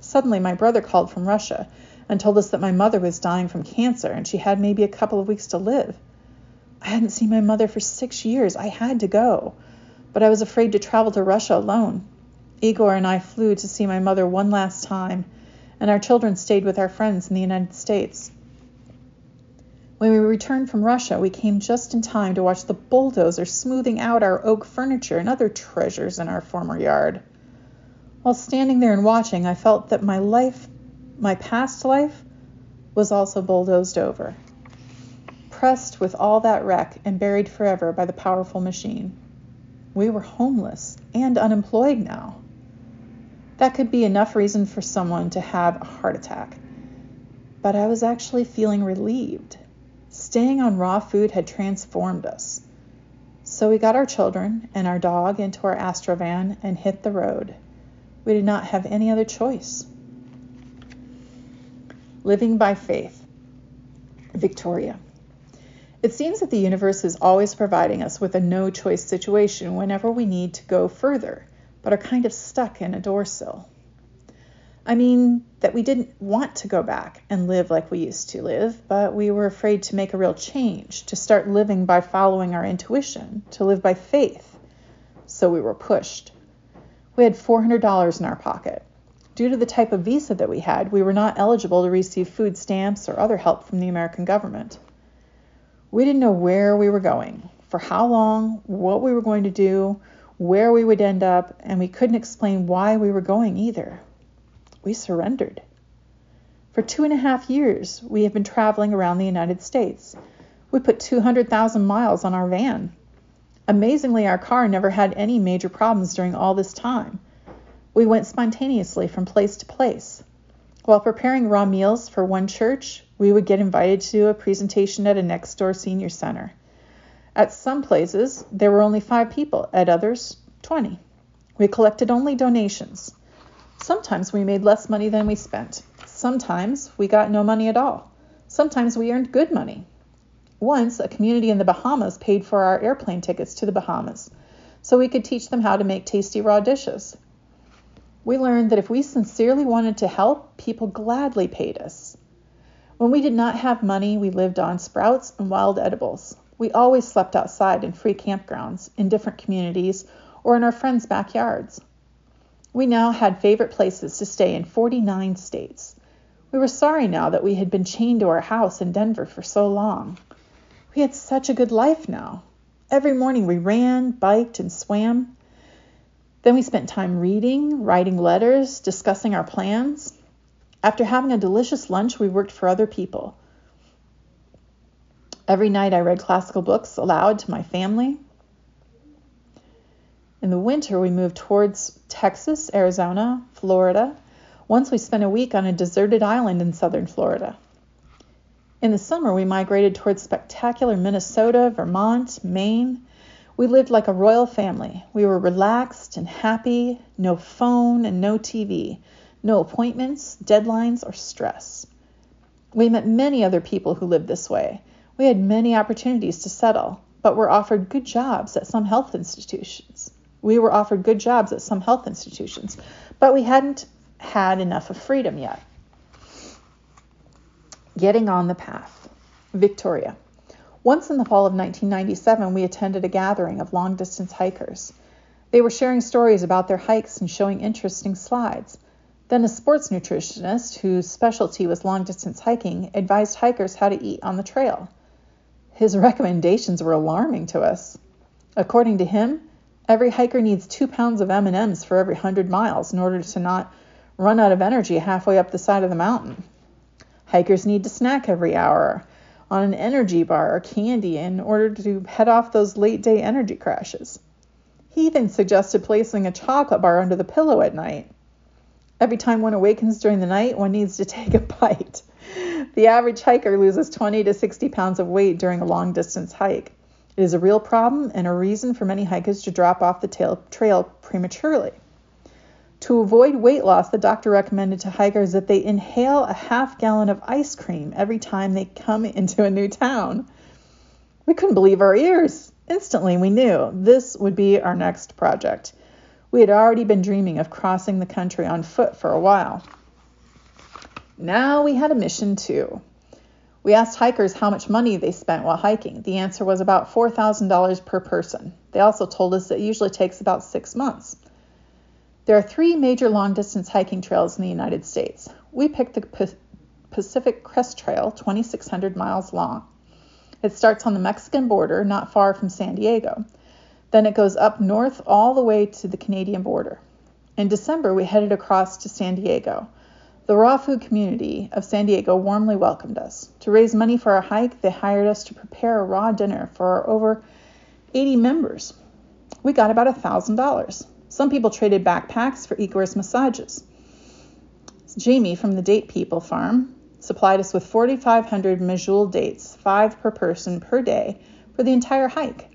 Suddenly, my brother called from Russia and told us that my mother was dying from cancer and she had maybe a couple of weeks to live. I hadn't seen my mother for six years. I had to go, but I was afraid to travel to Russia alone. Igor and I flew to see my mother one last time, and our children stayed with our friends in the United States. When we returned from Russia, we came just in time to watch the bulldozer smoothing out our oak furniture and other treasures in our former yard. While standing there and watching, I felt that my life, my past life, was also bulldozed over, pressed with all that wreck and buried forever by the powerful machine. We were homeless and unemployed now. That could be enough reason for someone to have a heart attack. But I was actually feeling relieved Staying on raw food had transformed us. So we got our children and our dog into our Astrovan and hit the road. We did not have any other choice. Living by faith. Victoria. It seems that the universe is always providing us with a no choice situation whenever we need to go further, but are kind of stuck in a door sill. I mean, that we didn't want to go back and live like we used to live, but we were afraid to make a real change, to start living by following our intuition, to live by faith. So we were pushed. We had $400 in our pocket. Due to the type of visa that we had, we were not eligible to receive food stamps or other help from the American government. We didn't know where we were going, for how long, what we were going to do, where we would end up, and we couldn't explain why we were going either we surrendered. For two and a half years, we have been traveling around the United States. We put 200,000 miles on our van. Amazingly, our car never had any major problems during all this time. We went spontaneously from place to place. While preparing raw meals for one church, we would get invited to do a presentation at a next door senior center. At some places, there were only five people, at others, 20. We collected only donations. Sometimes we made less money than we spent. Sometimes we got no money at all. Sometimes we earned good money. Once, a community in the Bahamas paid for our airplane tickets to the Bahamas. so we could teach them how to make tasty raw dishes. We learned that if we sincerely wanted to help, people gladly paid us. When we did not have money, we lived on sprouts and wild edibles. We always slept outside in free campgrounds, in different communities, or in our friends' backyards. We now had favorite places to stay in 49 states. We were sorry now that we had been chained to our house in Denver for so long. We had such a good life now. Every morning we ran, biked, and swam. Then we spent time reading, writing letters, discussing our plans. After having a delicious lunch, we worked for other people. Every night I read classical books aloud to my family. In the winter, we moved towards Texas, Arizona, Florida. Once we spent a week on a deserted island in southern Florida. In the summer, we migrated towards spectacular Minnesota, Vermont, Maine. We lived like a royal family. We were relaxed and happy, no phone and no TV, no appointments, deadlines, or stress. We met many other people who lived this way. We had many opportunities to settle, but were offered good jobs at some health institutions. We were offered good jobs at some health institutions, but we hadn't had enough of freedom yet. Getting on the path. Victoria. Once in the fall of 1997, we attended a gathering of long distance hikers. They were sharing stories about their hikes and showing interesting slides. Then a sports nutritionist, whose specialty was long distance hiking, advised hikers how to eat on the trail. His recommendations were alarming to us. According to him, every hiker needs 2 pounds of M&Ms for every 100 miles in order to not run out of energy halfway up the side of the mountain. Hikers need to snack every hour on an energy bar or candy in order to head off those late day energy crashes. He even suggested placing a chocolate bar under the pillow at night. Every time one awakens during the night, one needs to [LAUGHS] take a bite. The average hiker loses 20 to 60 pounds of weight during a long distance hike. It is a real problem and a reason for many hikers to drop off the trail prematurely. To avoid weight loss, the doctor recommended to hikers that they inhale a half gallon of ice cream every time they come [LAUGHS] into a new town. We couldn't believe our ears. Instantly, we knew this would be our next project. We had already been dreaming of crossing the country on foot for a while. Now we had a mission too. We asked hikers how much money they spent while hiking. The answer was about $4,000 per person. They also told us it usually takes about six months. There are three major long distance hiking trails in the United States. We picked the Pacific Crest Trail, 2,600 miles long. It starts on the Mexican border, not far from San Diego. Then it goes up north all the way to the Canadian border. In December, we headed across to San Diego. The raw food community of San Diego warmly welcomed us. To raise money for our hike, they hired us to prepare a raw dinner for our over 80 members. We got about $1,000. Some people traded backpacks for Icarus massages. Jamie from the Date People farm supplied us with 4,500 medjool dates, five per person per day, for the entire hike.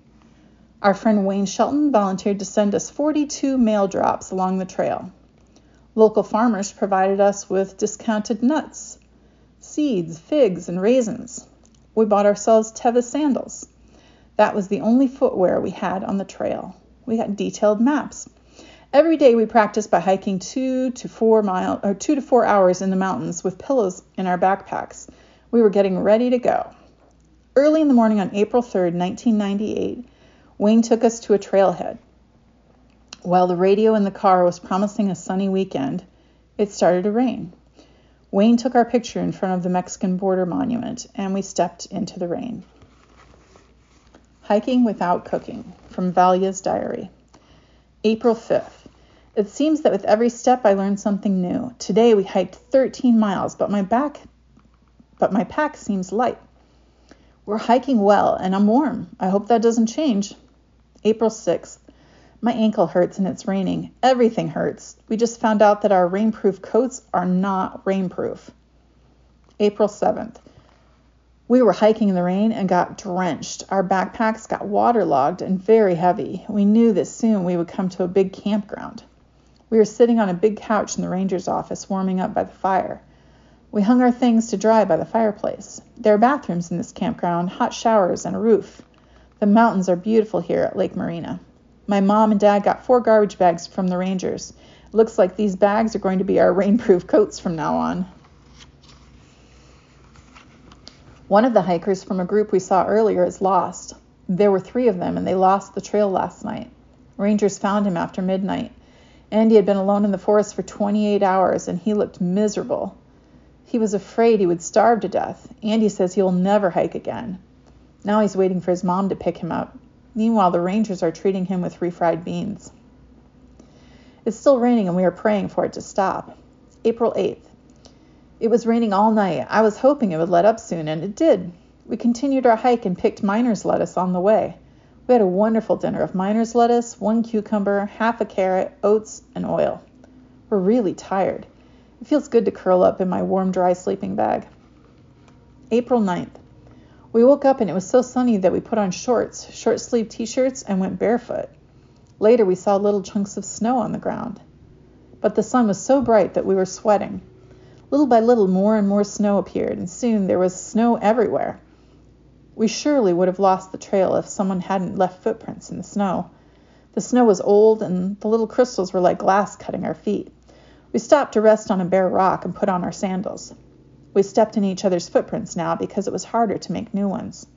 Our friend Wayne Shelton volunteered to send us 42 mail drops along the trail. Local farmers provided us with discounted nuts, seeds, figs, and raisins. We bought ourselves Teva sandals. That was the only footwear we had on the trail. We got detailed maps. Every day we practiced by hiking two to four mile or two to four hours in the mountains with pillows in our backpacks. We were getting ready to go. Early in the morning on April 3rd, 1998, Wayne took us to a trailhead. While the radio in the car was promising a sunny weekend, it started to rain. Wayne took our picture in front of the Mexican border monument and we stepped into the rain. Hiking without cooking from Valia's diary. April 5th. It seems that with every step I learn something new. Today we hiked 13 miles, but my back but my pack seems light. We're hiking well and I'm warm. I hope that doesn't change. April 6th. My ankle hurts and it's raining. Everything hurts. We just found out that our rainproof coats are not rainproof. April 7th. We were hiking in the rain and got drenched. Our backpacks got waterlogged and very heavy. We knew that soon we would come to a big campground. We were sitting on a big couch in the ranger's office, warming up by the fire. We hung our things to dry by the fireplace. There are bathrooms in this campground, hot showers, and a roof. The mountains are beautiful here at Lake Morena. My mom and dad got four garbage bags from the Rangers. Looks like these bags are going to be our rainproof coats from now on. One of the hikers from a group we saw earlier is lost. There were three of them, and they lost the trail last night. Rangers found him after midnight. Andy had been alone in the forest for 28 hours, and he looked miserable. He was afraid he would starve to death. Andy says he'll never hike again. Now he's waiting for his mom to pick him up. Meanwhile, the rangers are treating him with refried beans. It's still raining, and we are praying for it to stop. April 8th. It was raining all night. I was hoping it would let up soon, and it did. We continued our hike and picked miner's lettuce on the way. We had a wonderful dinner of miner's lettuce, one cucumber, half a carrot, oats, and oil. We're really tired. It feels good to curl up in my warm, dry sleeping bag. April 9th. We woke up and it was so sunny that we put on shorts, short sleeved t shirts, and went barefoot. Later, we saw little chunks of snow on the ground. But the sun was so bright that we were sweating. Little by little, more and more snow appeared, and soon there was snow everywhere. We surely would have lost the trail if someone hadn't left footprints in the snow. The snow was old, and the little crystals were like glass cutting our feet. We stopped to rest on a bare rock and put on our sandals. We stepped in each other's footprints now because it was harder to make new ones.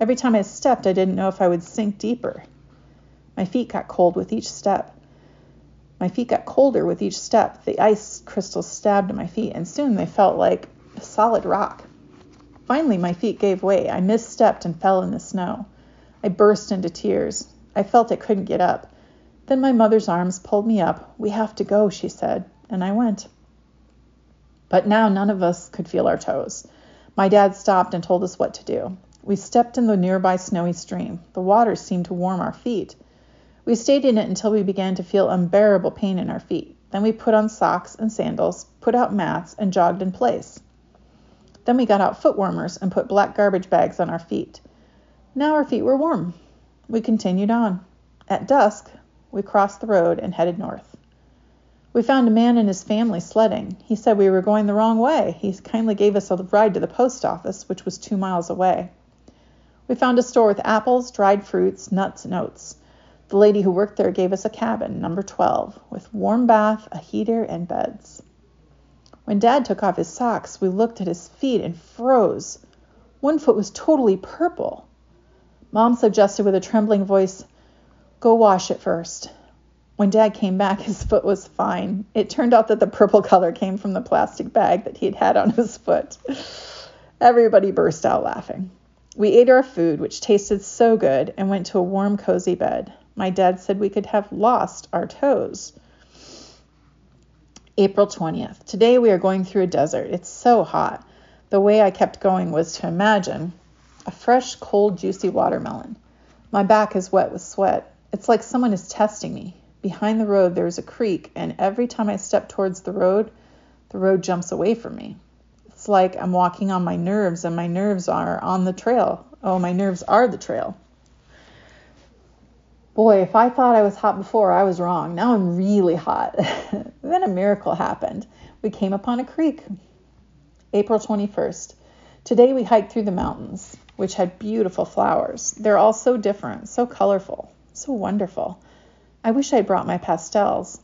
Every time I stepped, I didn't know if I would sink deeper. My feet got cold with each step. My feet got colder with each step. The ice crystals stabbed at my feet, and soon they felt like solid rock. Finally, my feet gave way. I misstepped and fell in the snow. I burst into tears. I felt I couldn't get up. Then my mother's arms pulled me up. We have to go, she said, and I went. But now none of us could feel our toes. My dad stopped and told us what to do. We stepped in the nearby snowy stream. The water seemed to warm our feet. We stayed in it until we began to feel unbearable pain in our feet. Then we put on socks and sandals, put out mats, and jogged in place. Then we got out foot warmers and put black garbage bags on our feet. Now our feet were warm. We continued on. At dusk, we crossed the road and headed north. We found a man and his family sledding. He said we were going the wrong way. He kindly gave us a ride to the post office, which was two miles away. We found a store with apples, dried fruits, nuts, and oats. The lady who worked there gave us a cabin, number 12, with warm bath, a heater, and beds. When Dad took off his socks, we looked at his feet and froze. One foot was totally purple. Mom suggested with a trembling voice, Go wash it first. When Dad came back, his foot was fine. It turned out that the purple color came from the plastic bag that he had had on his foot. Everybody burst out laughing. We ate our food, which tasted so good, and went to a warm, cozy bed. My dad said we could have lost our toes. April 20th. Today we are going through a desert. It's so hot. The way I kept going was to imagine a fresh, cold, juicy watermelon. My back is wet with sweat. It's like someone is testing me. Behind the road, there is a creek, and every time I step towards the road, the road jumps away from me. It's like I'm walking on my nerves, and my nerves are on the trail. Oh, my nerves are the trail. Boy, if I thought I was hot before, I was wrong. Now I'm really hot. [LAUGHS] then a miracle happened. We came upon a creek. April 21st. Today we hiked through the mountains, which had beautiful flowers. They're all so different, so colorful, so wonderful. I wish I'd brought my pastels.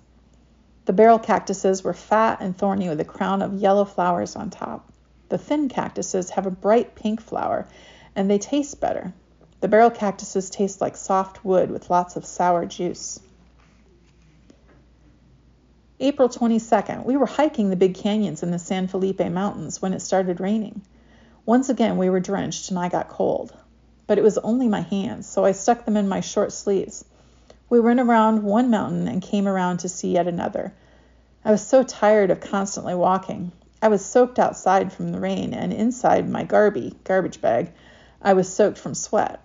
The barrel cactuses were fat and thorny with a crown of yellow flowers on top. The thin cactuses have a bright pink flower, and they taste better. The barrel cactuses taste like soft wood with lots of sour juice. April 22nd, we were hiking the big canyons in the San Felipe Mountains when it started raining. Once again, we were drenched and I got cold. But it was only my hands, so I stuck them in my short sleeves. We went around one mountain and came around to see yet another. I was so tired of constantly walking. I was soaked outside from the rain, and inside my garby, garbage bag, I was soaked from sweat.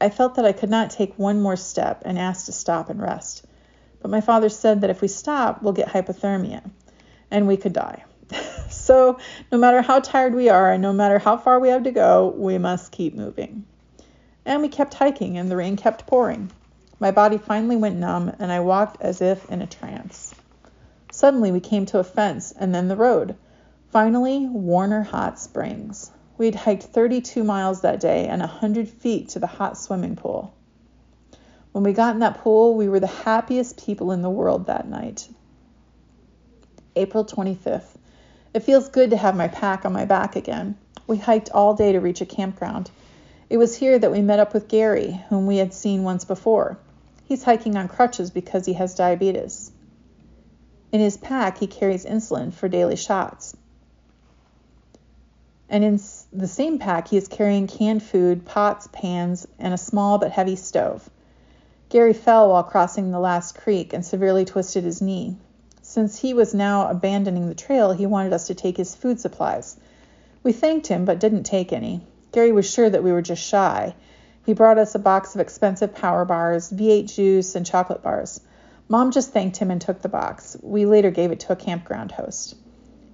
I felt that I could not take one more step and asked to stop and rest. But my father said that if we stop, we'll get hypothermia and we could die. [LAUGHS] so, no matter how tired we are and no matter how far we have to go, we must keep moving. And we kept hiking and the rain kept pouring. My body finally went numb and I walked as if in a trance. Suddenly, we came to a fence and then the road. Finally, Warner Hot Springs. We'd hiked 32 miles that day and 100 feet to the hot swimming pool. When we got in that pool, we were the happiest people in the world that night. April 25th. It feels good to have my pack on my back again. We hiked all day to reach a campground. It was here that we met up with Gary, whom we had seen once before. He's hiking on crutches because he has diabetes. In his pack, he carries insulin for daily shots. And in the same pack, he is carrying canned food, pots, pans, and a small but heavy stove. Gary fell while crossing the last creek and severely twisted his knee. Since he was now abandoning the trail, he wanted us to take his food supplies. We thanked him, but didn't take any. Gary was sure that we were just shy. He brought us a box of expensive power bars, V8 juice, and chocolate bars. Mom just thanked him and took the box. We later gave it to a campground host.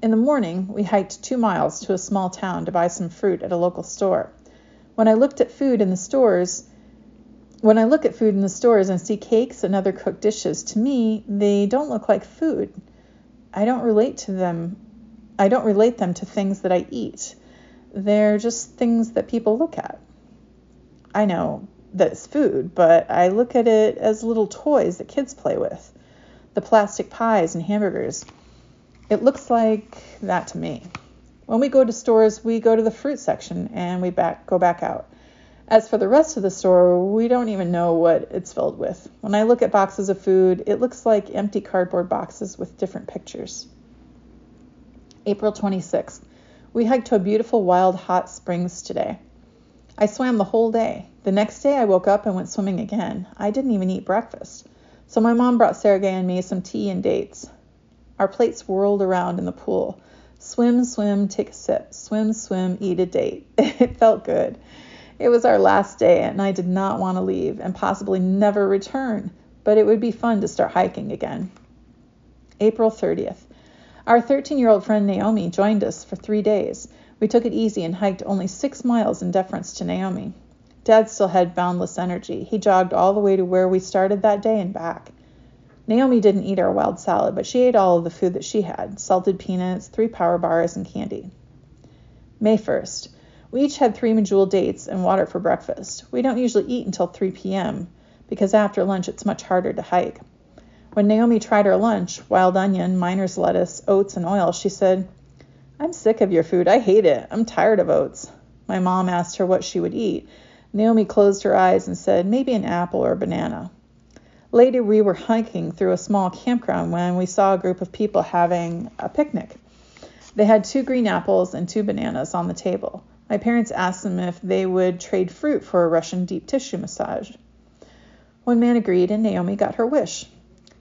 In the morning, we hiked two miles to a small town to buy some fruit at a local store. When I looked at food in the stores, when I look at food in the stores and see cakes and other cooked dishes, to me, they don't look like food. I don't relate to them. I don't relate them to things that I eat. They're just things that people look at. I know that it's food, but I look at it as little toys that kids play with. The plastic pies and hamburgers. It looks like that to me. When we go to stores, we go to the fruit section and we back go back out. As for the rest of the store, we don't even know what it's filled with. When I look at boxes of food, it looks like empty cardboard boxes with different pictures. April 26th. We hiked to a beautiful wild hot springs today. I swam the whole day. The next day I woke up and went swimming again. I didn't even eat breakfast. So my mom brought Sergey and me some tea and dates. Our plates whirled around in the pool. Swim, swim, take a sip. Swim, swim, eat a date. [LAUGHS] It felt good. It was our last day, and I did not want to leave and possibly never return, but it would be fun to start hiking again. April 30th. Our 13 year old friend Naomi joined us for three days. We took it easy and hiked only six miles in deference to Naomi. Dad still had boundless energy. He jogged all the way to where we started that day and back. Naomi didn't eat our wild salad, but she ate all of the food that she had salted peanuts, three power bars, and candy. May 1st. We each had three medjool dates and water for breakfast. We don't usually eat until 3 p.m. because after lunch it's much harder to hike. When Naomi tried her lunch, wild onion, miner's lettuce, oats, and oil, she said, I'm sick of your food. I hate it. I'm tired of oats. My mom asked her what she would eat. Naomi closed her eyes and said, maybe an apple or a banana. Later, we were hiking through a small campground when we saw a group of people having a picnic. They had two green apples and two bananas on the table. My parents asked them if they would trade fruit for a Russian deep tissue massage. One man agreed, and Naomi got her wish.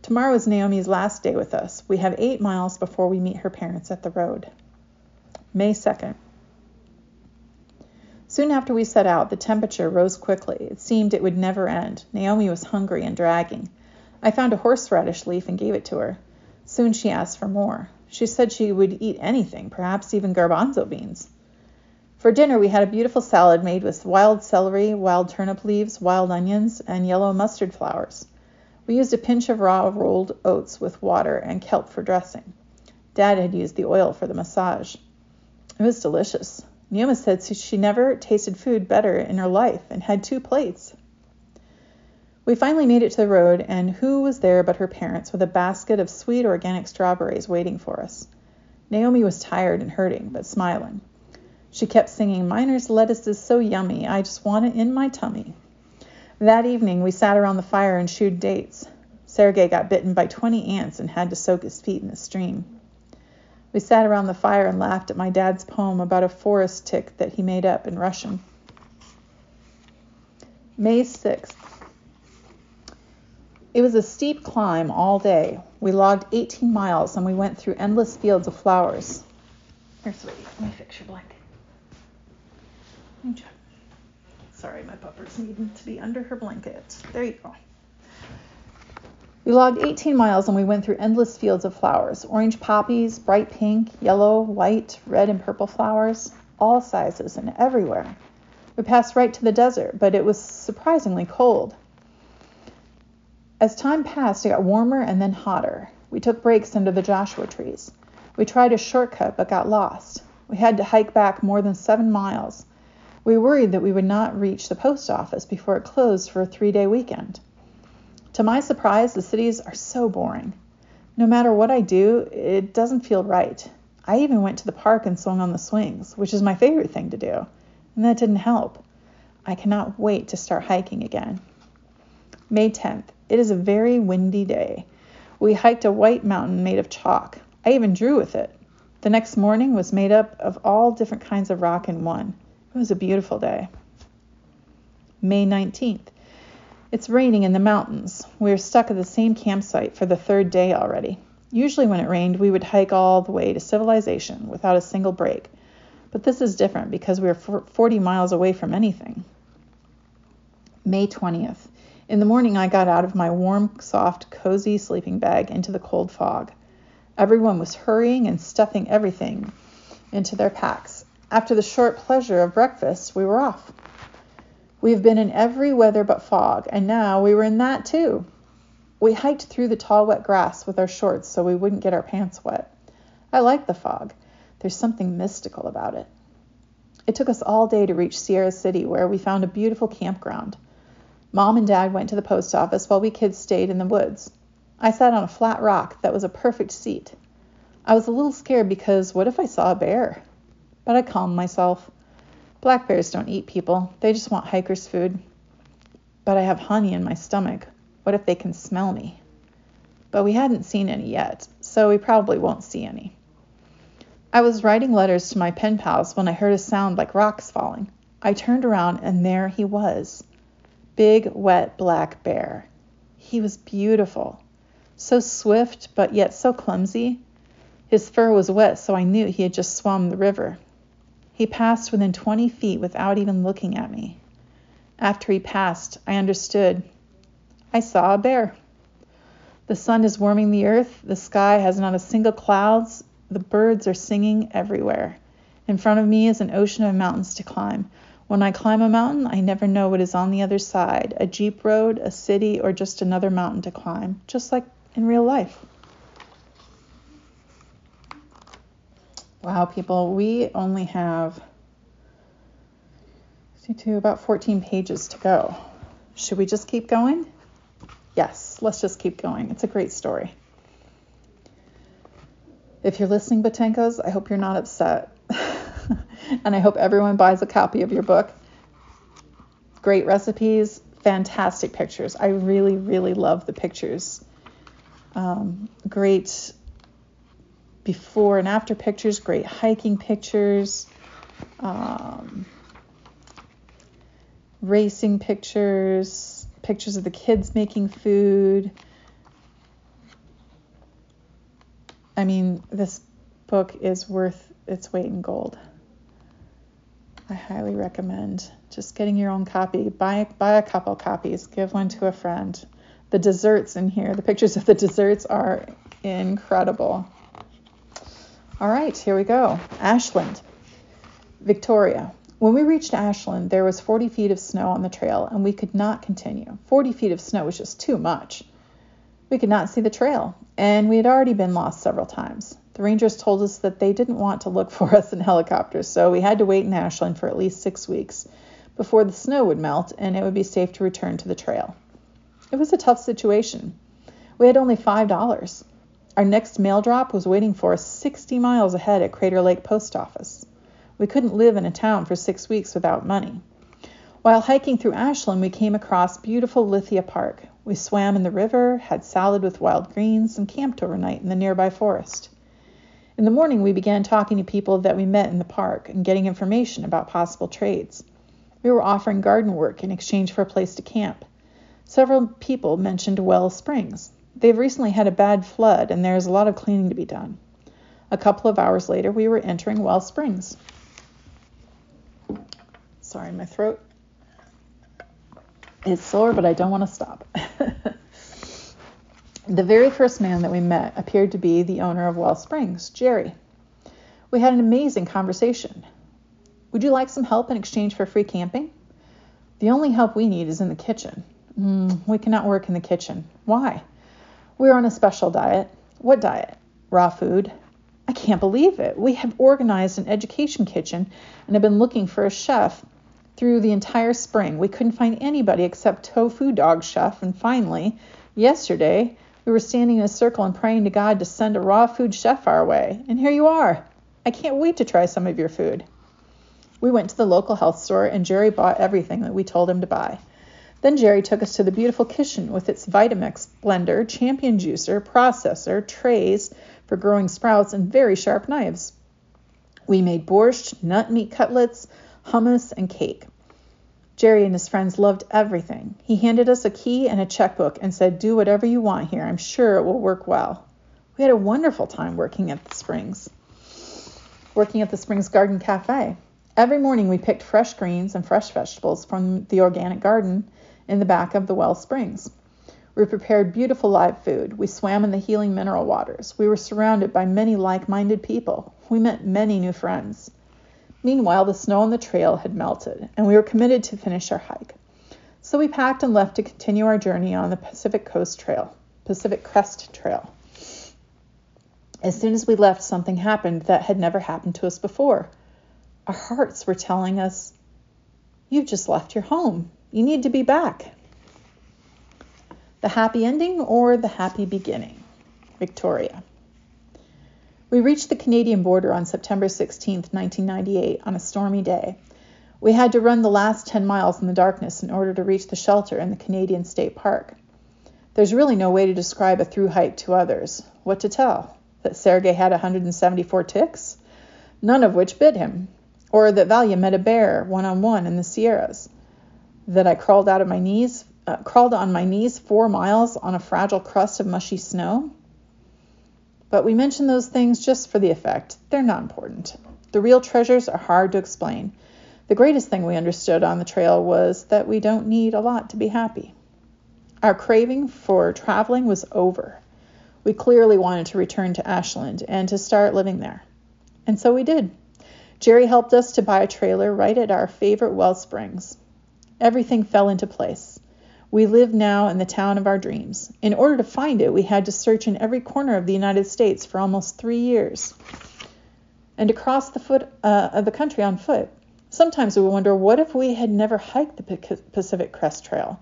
Tomorrow is Naomi's last day with us. We have eight miles before we meet her parents at the road. May 2nd. Soon after we set out, the temperature rose quickly. It seemed it would never end. Naomi was hungry and dragging. I found a horseradish leaf and gave it to her. Soon she asked for more. She said she would eat anything, perhaps even garbanzo beans. For dinner, we had a beautiful salad made with wild celery, wild turnip leaves, wild onions, and yellow mustard flowers. We used a pinch of raw rolled oats with water and kelp for dressing. Dad had used the oil for the massage. It was delicious. Naomi said she never tasted food better in her life and had two plates. We finally made it to the road, and who was there but her parents with a basket of sweet organic strawberries waiting for us? Naomi was tired and hurting, but smiling. She kept singing, Miner's lettuce is so yummy, I just want it in my tummy. That evening, we sat around the fire and chewed dates. Sergey got bitten by 20 ants and had to soak his feet in the stream. We sat around the fire and laughed at my dad's poem about a forest tick that he made up in Russian. May 6th. It was a steep climb all day. We logged 18 miles and we went through endless fields of flowers. Here, sweetie, let me fix your blanket. Sorry, my pupper's needing to be under her blanket. There you go. We logged 18 miles and we went through endless fields of flowers orange poppies, bright pink, yellow, white, red, and purple flowers, all sizes and everywhere. We passed right to the desert, but it was surprisingly cold. As time passed, it got warmer and then hotter. We took breaks under the Joshua trees. We tried a shortcut but got lost. We had to hike back more than seven miles. We worried that we would not reach the post office before it closed for a three day weekend. To my surprise, the cities are so boring. No matter what I do, it doesn't feel right. I even went to the park and swung on the swings, which is my favorite thing to do, and that didn't help. I cannot wait to start hiking again. May 10th. It is a very windy day. We hiked a white mountain made of chalk. I even drew with it. The next morning was made up of all different kinds of rock in one. It was a beautiful day. May 19th. It's raining in the mountains. We're stuck at the same campsite for the third day already. Usually, when it rained, we would hike all the way to civilization without a single break. But this is different because we're 40 miles away from anything. May 20th. In the morning, I got out of my warm, soft, cozy sleeping bag into the cold fog. Everyone was hurrying and stuffing everything into their packs. After the short pleasure of breakfast, we were off. We've been in every weather but fog, and now we were in that too. We hiked through the tall, wet grass with our shorts so we wouldn't get our pants wet. I like the fog. There's something mystical about it. It took us all day to reach Sierra City, where we found a beautiful campground. Mom and Dad went to the post office while we kids stayed in the woods. I sat on a flat rock that was a perfect seat. I was a little scared because what if I saw a bear? But I calmed myself. Black bears don't eat people, they just want hikers' food. But I have honey in my stomach. What if they can smell me? But we hadn't seen any yet, so we probably won't see any. I was writing letters to my pen pals when I heard a sound like rocks falling. I turned around and there he was. Big, wet, black bear. He was beautiful. So swift, but yet so clumsy. His fur was wet, so I knew he had just swum the river. He passed within 20 feet without even looking at me. After he passed, I understood. I saw a bear. The sun is warming the earth. The sky has not a single cloud. The birds are singing everywhere. In front of me is an ocean of mountains to climb. When I climb a mountain, I never know what is on the other side a jeep road, a city, or just another mountain to climb, just like in real life. Wow, people, we only have to about 14 pages to go. Should we just keep going? Yes, let's just keep going. It's a great story. If you're listening, Boutenkos, I hope you're not upset. [LAUGHS] and I hope everyone buys a copy of your book. Great recipes, fantastic pictures. I really, really love the pictures. Um, great before and after pictures, great hiking pictures, um, racing pictures, pictures of the kids making food. I mean, this book is worth its weight in gold. I highly recommend just getting your own copy. Buy buy a couple copies. Give one to a friend. The desserts in here, the pictures of the desserts are incredible. All right, here we go. Ashland, Victoria. When we reached Ashland, there was 40 feet of snow on the trail, and we could not continue. 40 feet of snow was just too much. We could not see the trail, and we had already been lost several times. The rangers told us that they didn't want to look [LAUGHS] for us in helicopters, so we had to wait in Ashland for at least six weeks before the snow would melt and it would be safe to return to the trail. It was a tough situation. We had only $5. Our next mail drop was waiting for us 60 miles ahead at Crater Lake Post Office. We couldn't live in a town for six weeks without money. While hiking through Ashland, we came across beautiful Lithia Park. We swam in the river, had salad with wild greens, and camped overnight in the nearby forest. In the morning, we began talking to people that we met in the park and getting information about possible trades. We were offering garden work in exchange for a place to camp. Several people mentioned Well Springs. They've recently had a bad flood and there's a lot of cleaning to be done. A couple of hours later, we were entering Well Springs. Sorry, my throat is sore, but I don't want to stop. [LAUGHS] the very first man that we met appeared to be the owner of Well Springs, Jerry. We had an amazing conversation. Would you like some help in exchange for free camping? The only help we need is in the kitchen. Mm, we cannot work in the kitchen. Why? We're on a special diet. What diet? Raw food. I can't believe it. We have organized an education kitchen and have been looking for a chef through the entire spring. We couldn't find anybody except Tofu Dog Chef, and finally, Yesterday, we were standing in a circle and praying to God to send a raw food chef our way, and here you are. I can't wait to try some of your food. We went to the local health store, and Jerry bought everything that we told him to buy. Then Jerry took us to the beautiful kitchen with its Vitamix blender, champion juicer, processor, trays for growing sprouts, and very sharp knives. We made borscht, nut meat cutlets, hummus, and cake. Jerry and his friends loved everything. He handed us a key and a checkbook and said, Do whatever you want here. I'm sure it will work well. We had a wonderful time working at the Springs, working at the Springs Garden Cafe. Every morning we picked fresh greens and fresh vegetables from the organic garden in the back of the well springs. We prepared beautiful live food. We swam in the healing mineral waters. We were surrounded by many like minded people. We met many new friends. Meanwhile, the snow on the trail had melted, and we were committed to finish our hike. So we packed and left to continue our journey on the Pacific Coast Trail, Pacific Crest Trail. As soon as we left, something happened that had never happened to us before. Our hearts were telling us, You've just left your home. You need to be back. The happy ending or the happy beginning? Victoria. We reached the Canadian border on September 16, 1998, on a stormy day. We had to run the last 10 miles in the darkness in order to reach the shelter in the Canadian State Park. There's really no way to describe a through hike to others. What to tell? That Sergei had 174 ticks? None of which bit him. Or that Valia met a bear one on one in the Sierras that I crawled out of my knees, uh, crawled on my knees four miles on a fragile crust of mushy snow. But we mention those things just for the effect. They're not important. The real treasures are hard to explain. The greatest thing we understood on the trail was that we don't need a lot to be happy. Our craving for traveling was over. We clearly wanted to return to Ashland and to start living there. And so we did. Jerry helped us to buy a trailer right at our favorite well springs. Everything fell into place. We live now in the town of our dreams. In order to find it, we had to search in every corner of the United States for almost three years and to cross the foot uh, of the country on foot. Sometimes we wonder what if we had never hiked the Pacific Crest Trail?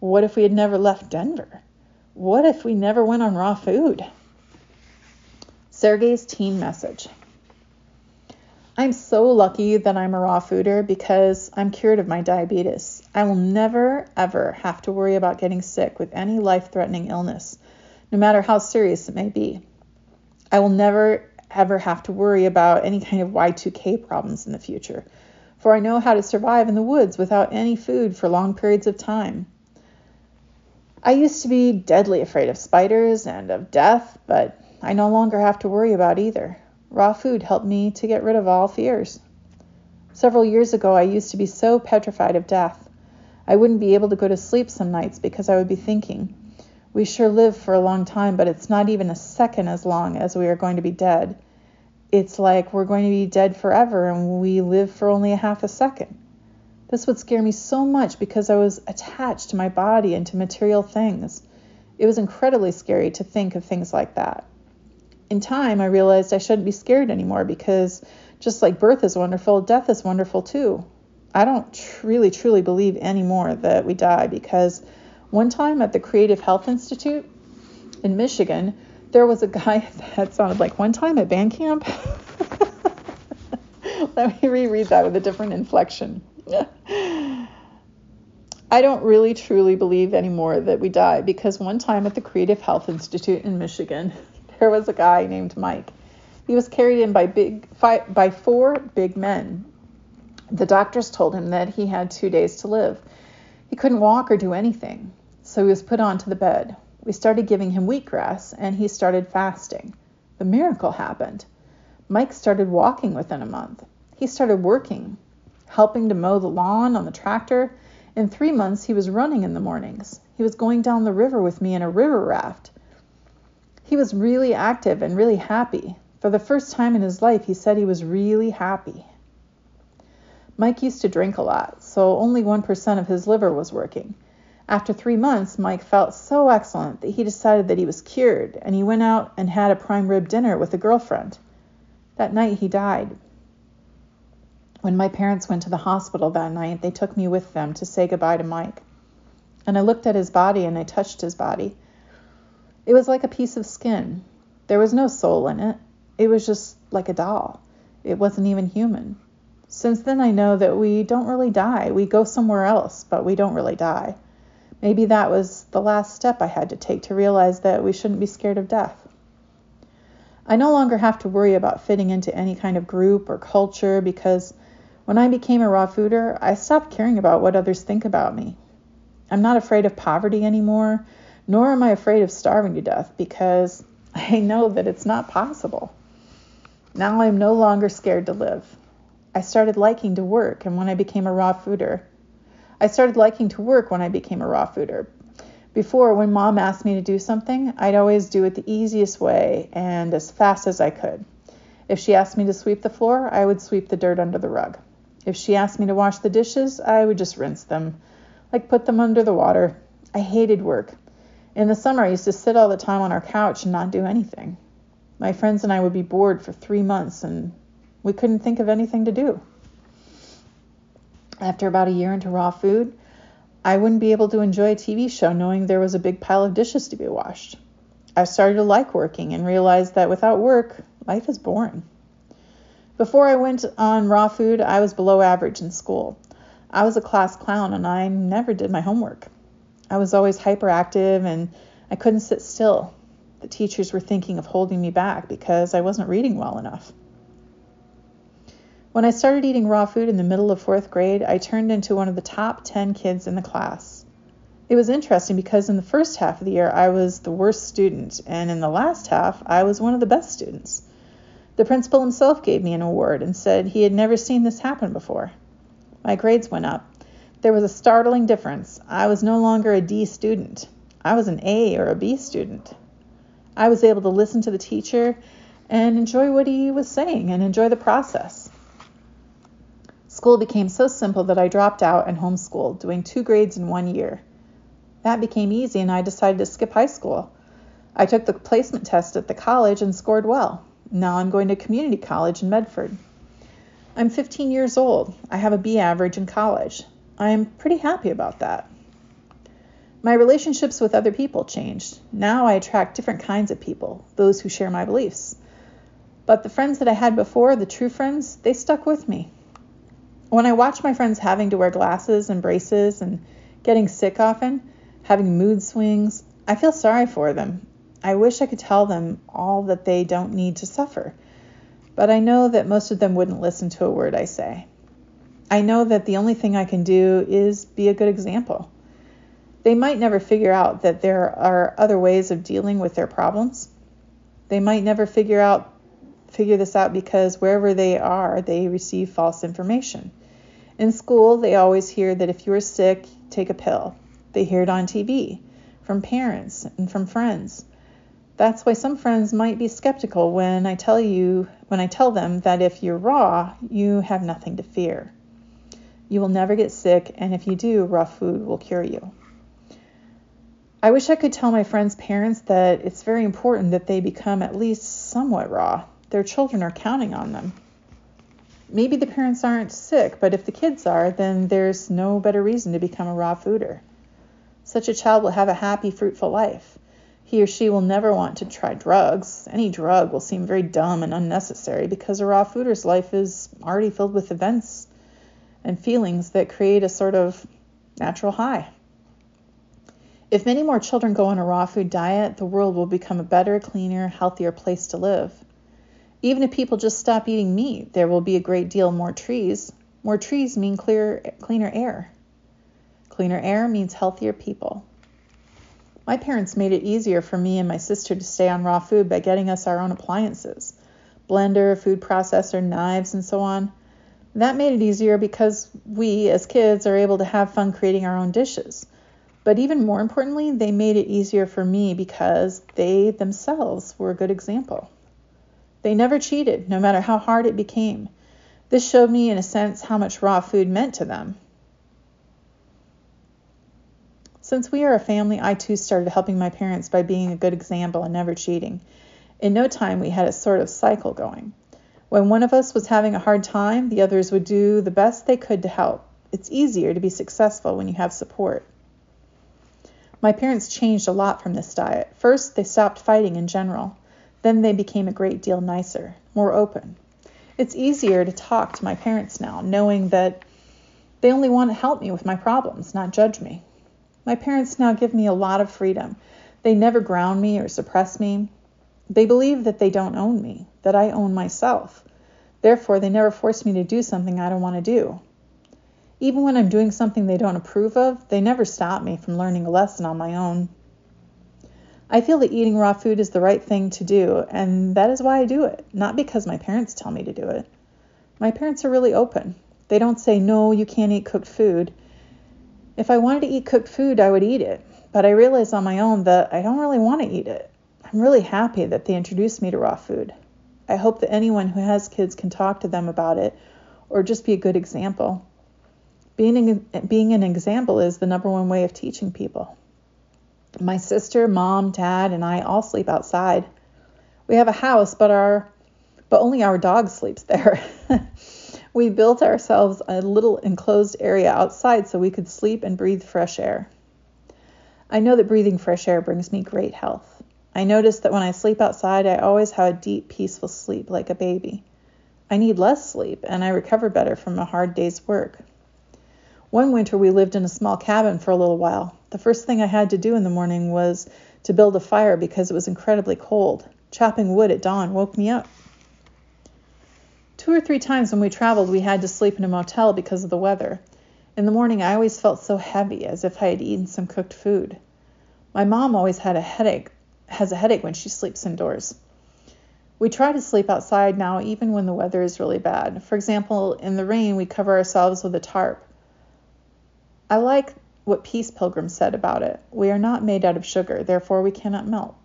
What if we had never left Denver? What if we never went on raw food? Sergei's teen message. I'm so lucky that I'm a raw fooder because I'm cured of my diabetes. I will never, ever have to worry about getting sick with any life threatening illness, no matter how serious it may be. I will never, ever have to worry about any kind of Y2K problems in the future, for I know how to survive in the woods without any food for long periods of time. I used to be deadly afraid of spiders and of death, but I no longer have to worry about either. Raw food helped me to get rid of all fears. Several years ago, I used to be so petrified of death. I wouldn't be able to go to sleep some nights because I would be thinking, we sure live for a long time, but it's not even a second as long as we are going to be dead. It's like we're going to be dead forever and we live for only a half a second. This would scare me so much because I was attached to my body and to material things. It was incredibly scary to think of things like that in time, I realized I shouldn't be scared anymore because just like birth is wonderful, death is wonderful too. I don't tr- really truly believe anymore that we die because one time at the Creative Health Institute in Michigan, there was a guy [LAUGHS] that sounded like one time at band camp. [LAUGHS] Let me reread that with a different inflection. [LAUGHS] I don't really truly believe anymore that we die because one time at the Creative Health Institute in Michigan, there was a guy named Mike. He was carried in by big five, by four big men. The doctors told him that he had two days to live. He couldn't walk or do anything, so he was put onto the bed. We started giving him wheatgrass, and he started fasting. The miracle happened. Mike started walking within a month. He started working, helping to mow the lawn on the tractor. In three months, he was running in the mornings. He was going down the river with me in a river raft. He was really active and really happy. For the first time in his life, he said he was really happy. Mike used to drink a lot, so only 1% of his liver was working. After three months, Mike felt so excellent that he decided that he was cured, and he went out and had a prime rib dinner with a girlfriend. That night, he died. When my parents went to the hospital that night, they took me with them to say goodbye to Mike. And I looked at his body and I touched his body. It was like a piece of skin. There was no soul in it. It was just like a doll. It wasn't even human. Since then, I know that we don't really die. We go somewhere else, but we don't really die. Maybe that was the last step I had to take to realize that we shouldn't be scared of death. I no longer have to worry about fitting into any kind of group or culture because when I became a raw fooder, I stopped caring about what others think about me. I'm not afraid of poverty anymore, nor am I afraid of starving to death because I know that it's not possible. Now I'm no longer scared to live. I started liking to work, and when I became a raw fooder, I started liking to work when I became a raw fooder. Before, when mom asked me to do something, I'd always do it the easiest way and as fast as I could. If she asked me to sweep the floor, I would sweep the dirt under the rug. If she asked me to wash the dishes, I would just rinse them, like put them under the water. I hated work. In the summer, I used to sit all the time on our couch and not do anything. My friends and I would be bored for three months and we couldn't think of anything to do. After about a year into raw food, I wouldn't be able to enjoy a TV show knowing there was a big pile of dishes to be washed. I started to like working and realized that without work, life is boring. Before I went on raw food, I was below average in school. I was a class clown and I never did my homework. I was always hyperactive and I couldn't sit still. The teachers were thinking of holding me back because I wasn't reading well enough. When I started eating raw food in the middle of fourth grade, I turned into one of the top 10 kids in the class. It was interesting because in the first half of the year, I was the worst student, and in the last half, I was one of the best students. The principal himself gave me an award and said he had never seen this happen before. My grades went up. There was a startling difference. I was no longer a D student, I was an A or a B student. I was able to listen to the teacher and enjoy what he was saying and enjoy the process. School became so simple that I dropped out and homeschooled, doing two grades in one year. That became easy, and I decided to skip high school. I took the placement test at the college and scored well. Now I'm going to community college in Medford. I'm 15 years old. I have a B average in college. I am pretty happy about that. My relationships with other people changed. Now I attract different kinds of people, those who share my beliefs. But the friends that I had before, the true friends, they stuck with me. When I watch my friends having to wear glasses and braces and getting sick often, having mood swings, I feel sorry for them. I wish I could tell them all that they don't need to suffer, but I know that most of them wouldn't listen to a word I say. I know that the only thing I can do is be a good example. They might never figure out that there are other ways of dealing with their problems. They might never figure out figure this out because wherever they are, they receive false information. In school, they always hear that if you are sick, take a pill. They hear it on TV, from parents, and from friends. That's why some friends might be skeptical when I tell you when I tell them that if you're raw, you have nothing to fear. You will never get sick, and if you do, raw food will cure you. I wish I could tell my friends' parents that it's very important that they become at least somewhat raw. Their children are counting on them maybe the parents aren't sick, but if the kids are, then there's no better reason to become a raw fooder. Such a child will have a happy, fruitful life. He or she will never want to try drugs. Any drug will seem very dumb and unnecessary because a raw fooder's life is already filled with events and feelings that create a sort of natural high. If many more children go on a raw food diet, the world will become a better, cleaner, healthier place to live. Even if people just stop eating meat, there will be a great deal more trees. More trees mean clear, cleaner air. Cleaner air means healthier people. My parents made it easier for me and my sister to stay on raw food by getting us our own appliances blender, food processor, knives, and so on. That made it easier because we, as kids, are able to have fun creating our own dishes. But even more importantly, they made it easier for me because they themselves were a good example. They never cheated, no matter how hard it became. This showed me, in a sense, how much raw food meant to them. Since we are a family, I too started helping my parents by being a good example and never cheating. In no time, we had a sort of cycle going. When one of us was having a hard time, the others would do the best they could to help. It's easier to be successful when you have support. My parents changed a lot from this diet. First, they stopped fighting in general. Then they became a great deal nicer, more open. It's easier to talk to my parents now, knowing that they only want to help me with my problems, not judge me. My parents now give me a lot of freedom. They never ground me or suppress me. They believe that they don't own me, that I own myself. Therefore, they never force me to do something I don't want to do. Even when I'm doing something they don't approve of, they never stop me from learning a lesson on my own. I feel that eating raw food is the right thing to do, and that is why I do it, not because my parents tell me to do it. My parents are really open. They don't say, no, you can't eat cooked food. If I wanted to eat cooked food, I would eat it, but I realized on my own that I don't really want to eat it. I'm really happy that they introduced me to raw food. I hope that anyone who has kids can talk to them about it or just be a good example. Being, being an example is the number one way of teaching people. My sister, mom, dad, and I all sleep outside. We have a house, but our but only our dog sleeps there. [LAUGHS] we built ourselves a little enclosed area outside so we could sleep and breathe fresh air. I know that breathing fresh air brings me great health. I notice that when I sleep outside, I always have a deep, peaceful sleep like a baby. I need less sleep, and I recover better from a hard day's work. One winter we lived in a small cabin for a little while. The first thing I had to do in the morning was to build a fire because it was incredibly cold. Chopping wood at dawn woke me up. Two or three times when we traveled, we had to sleep in a motel because of the weather. In the morning, I always felt so heavy, as if I had eaten some cooked food. My mom always had a headache, has a headache when she sleeps indoors. We try to sleep outside now, even when the weather is really bad. For example, in the rain, we cover ourselves with a tarp. I like what Peace Pilgrim said about it. We are not made out of sugar, therefore we cannot melt.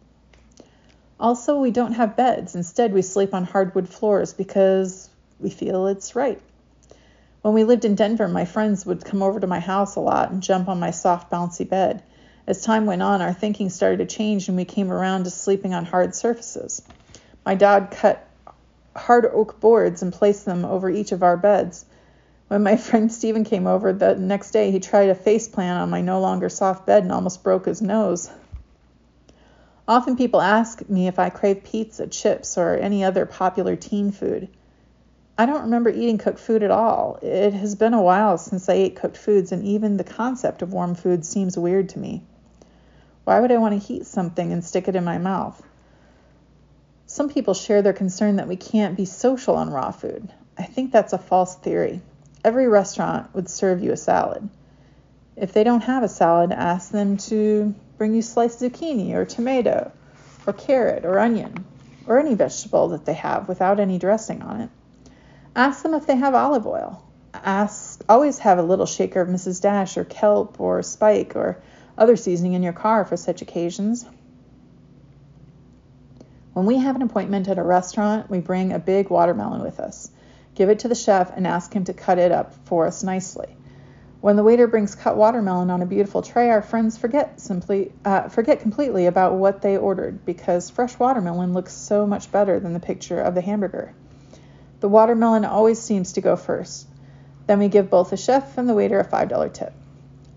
Also, we don't have beds. Instead, we sleep on hardwood floors because we feel it's right. When we lived in Denver, my friends would come over to my house a lot and jump on my soft, bouncy bed. As time went on, our thinking started to change and we came around to sleeping on hard surfaces. My dad cut hard oak boards and placed them over each of our beds. When my [LAUGHS] friend Stephen came over the next day, he tried a face plant on my no longer soft bed and almost broke his nose. Often people ask me if I crave pizza, chips, or any other popular teen food. I don't remember eating cooked food at all. It has been a while since I ate cooked foods, and even the concept of warm food seems weird to me. Why would I want to heat something and stick it in my mouth? Some people share their concern that we can't be social on raw food. I think that's a false theory every restaurant would serve you a salad. If they don't have a salad, ask them to bring you sliced zucchini or tomato or carrot or onion or any vegetable that they have without any dressing on it. Ask them if they have olive oil. Ask always have a little shaker of Mrs. Dash or kelp or spike or other seasoning in your car for such occasions. When we have an appointment at a restaurant, we bring a big watermelon with us give it to the chef, and ask him to cut it up for us nicely. When the waiter brings cut watermelon on a beautiful tray, our friends forget simply uh, forget completely about what they ordered because fresh watermelon looks so much better than the picture of the hamburger. The watermelon always seems to go first. Then we give both the chef and the waiter a $5 tip.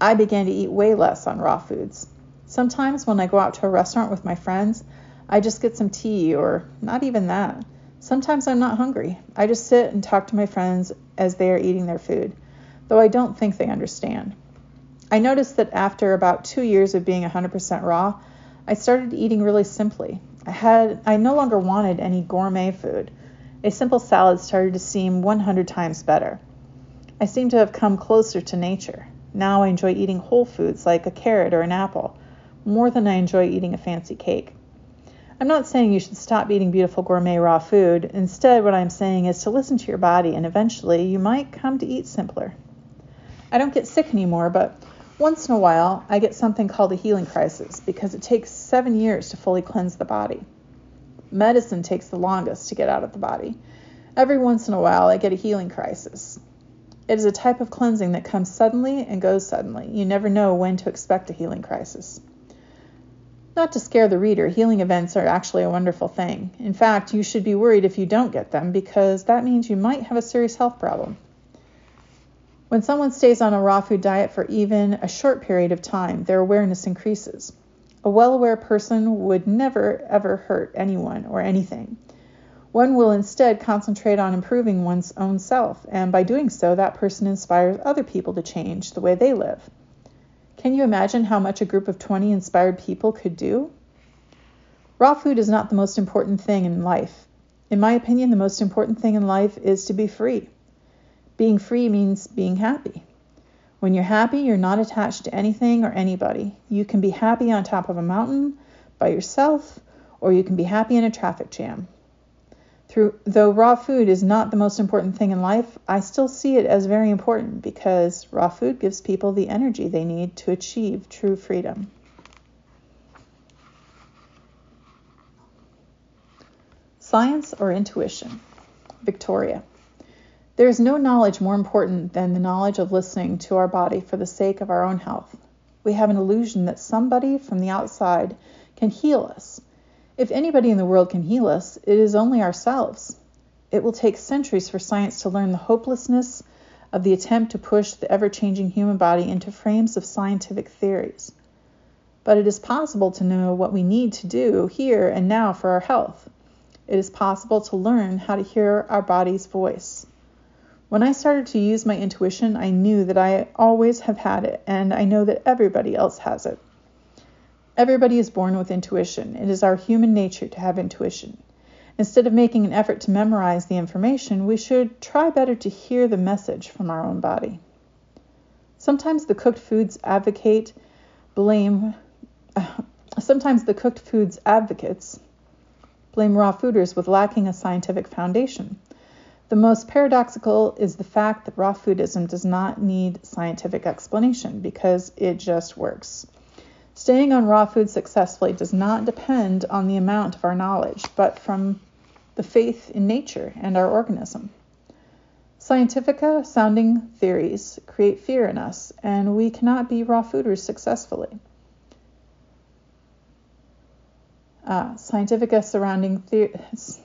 I began to eat way less on raw foods. Sometimes when I go out to a restaurant with my friends, I just get some tea or not even that. Sometimes I'm not hungry. I just sit and talk to my friends as they are eating their food, though I don't think they understand. I noticed that after about two years of being 100% raw, I started eating really simply. I had I no longer wanted any gourmet food. A simple salad started to seem 100 times better. I seemed to have come closer to nature. Now I enjoy eating whole foods like a carrot or an apple more than I enjoy eating a fancy cake. I'm not saying you should stop eating beautiful gourmet raw food. Instead, what I'm saying is to listen to your body, and eventually you might come to eat simpler. I don't get sick anymore, but once in a while I get something called a healing crisis because it takes seven years to fully cleanse the body. Medicine takes the longest to get out of the body. Every once in a while I get a healing crisis. It is a type of cleansing that comes suddenly and goes suddenly. You never know when to expect a healing crisis. Not to scare the reader, healing events are actually a wonderful thing. In fact, you should be worried if you don't get them because that means you might have a serious health problem. When someone stays on a raw food diet for even a short period of time, their awareness increases. A well aware person would never ever hurt anyone or anything. One will instead concentrate on improving one's own self, and by doing so, that person inspires other people to change the way they live. Can you imagine how much a group of 20 inspired people could do? Raw food is not the most important thing in life. In my opinion, the most important thing in life is to be free. Being free means being happy. When you're happy, you're not attached to anything or anybody. You can be happy on top of a mountain by yourself, or you can be happy in a traffic jam. Through, though raw food is not the most important thing in life, I still see it as very important because raw food gives people the energy they need to achieve true freedom. Science or intuition? Victoria. There is no knowledge more important than the knowledge of listening to our body for the sake of our own health. We have an illusion that somebody from the outside can heal us. If anybody in the world can heal us, it is only ourselves. It will take centuries for science to learn the hopelessness of the attempt to push the ever changing human body into frames of scientific theories. But it is possible to know what we need to do here and now for our health. It is possible to learn how to hear our body's voice. When I started to use my intuition, I knew that I always have had it, and I know that everybody else has it. Everybody is born with intuition. It is our human nature to have intuition. Instead of making an effort to memorize the information, we should try better to hear the message from our own body. Sometimes the cooked foods advocate blame [SIGHS] sometimes the cooked foods advocates blame raw fooders with lacking a scientific foundation. The most paradoxical is the fact that raw foodism does not need scientific explanation because it just works. Staying on raw food successfully does not depend on the amount of our knowledge, but from the faith in nature and our organism. Scientifica sounding theories create fear in us, and we cannot be raw fooders successfully. Uh, scientifica surrounding theories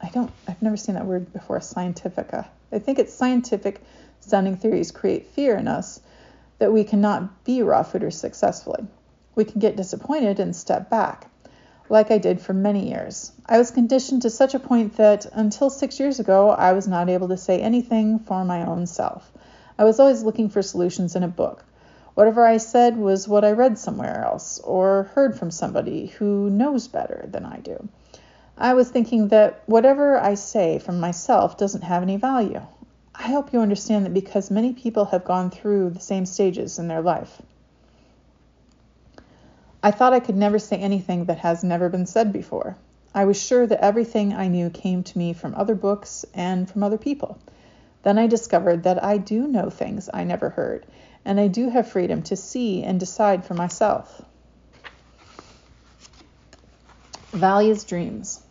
I don't, I've never seen that word before, scientifica. I think it's scientific sounding theories create fear in us that we cannot be raw fooders successfully. We can get disappointed and step back, like I did for many years. I was conditioned to such a point that until six years ago, I was not able to say anything for my own self. I was always looking for solutions in a book. Whatever I said was what I read somewhere else or heard from somebody who knows better than I do. I was thinking that whatever I say from myself doesn't have any value. I hope you understand that because many people have gone through the same stages in their life. I thought I could never say anything that has never been said before. I was sure that everything I knew came to me from other books and from other people. Then I discovered that I do know things I never heard, and I do have freedom to see and decide for myself. Values Dreams.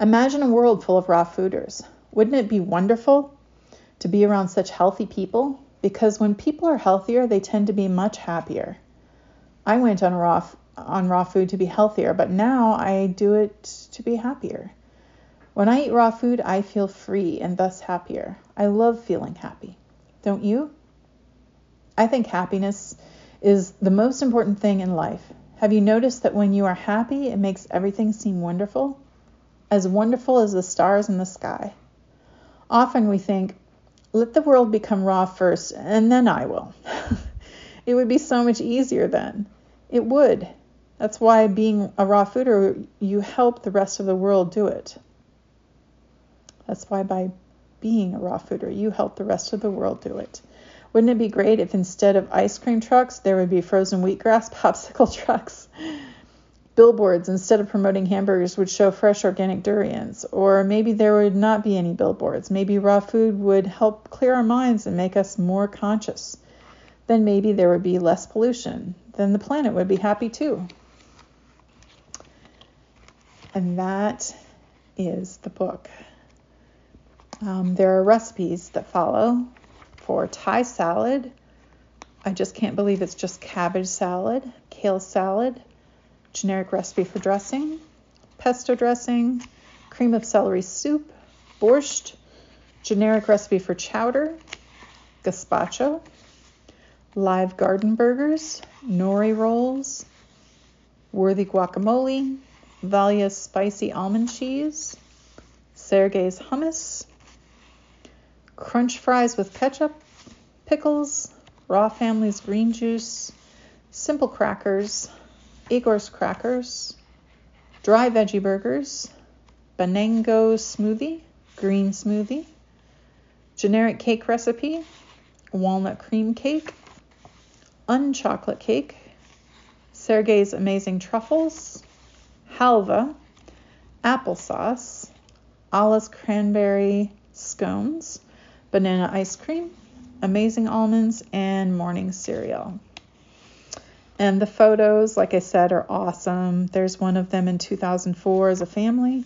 Imagine a world full of raw fooders. Wouldn't it be wonderful to be around such healthy people? Because when people are healthier, they tend to be much happier. I went on raw on raw food to be healthier, but now I do it to be happier. When I eat raw food, I feel free and thus happier. I love feeling happy. Don't you? I think happiness is the most important thing in life. Have you noticed that when you are happy, it makes everything seem wonderful? as wonderful as the stars in the sky. Often we think, let the world become raw first, and then I will. [LAUGHS] it would be so much easier then. It would. That's why being a raw fooder, you help the rest of the world do it. That's why by being a raw fooder, you help the rest of the world do it. Wouldn't it be great if instead of ice cream trucks, there would be frozen wheatgrass [LAUGHS] popsicle trucks? Billboards instead of promoting hamburgers would show fresh organic durians. Or maybe there would not be any billboards. Maybe raw food would help clear our minds and make us more conscious. Then maybe there would be less pollution. Then the planet would be happy too. And that is the book. Um, there are recipes that follow for thai salad. I just can't believe it's just cabbage salad kale salad generic recipe for dressing, pesto dressing, cream of celery soup, borscht, generic recipe for chowder, gazpacho, live garden burgers, nori rolls, worthy guacamole, Valya's spicy almond cheese, Sergey's hummus, crunch fries with ketchup, pickles, raw family's green juice, simple crackers, Igor's crackers, dry veggie burgers, Banango smoothie, green smoothie, generic cake recipe, walnut cream cake, unchocolate cake, Sergey's amazing truffles, halva, applesauce, Alla's cranberry scones, banana ice cream, amazing almonds, and morning cereal. And the photos, like I said, are awesome. There's one of them in 2004 as a family.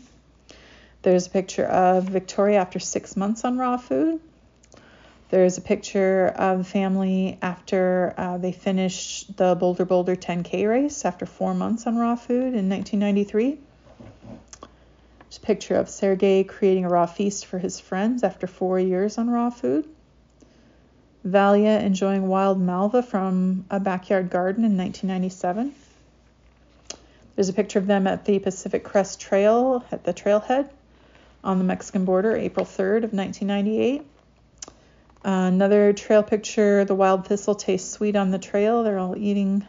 There's a picture of Victoria after six months on raw food. There's a picture of the family after uh, they finished the Bolder Boulder 10K race after four months on raw food in 1993. There's a picture of Sergey creating a raw feast for his friends after four years on raw food. Valya enjoying wild malva from a backyard garden in 1997. There's a picture of them at the Pacific Crest Trail at the trailhead on the Mexican border, April 3rd of 1998. Uh, another trail picture, the wild thistle tastes sweet on the trail. They're all eating.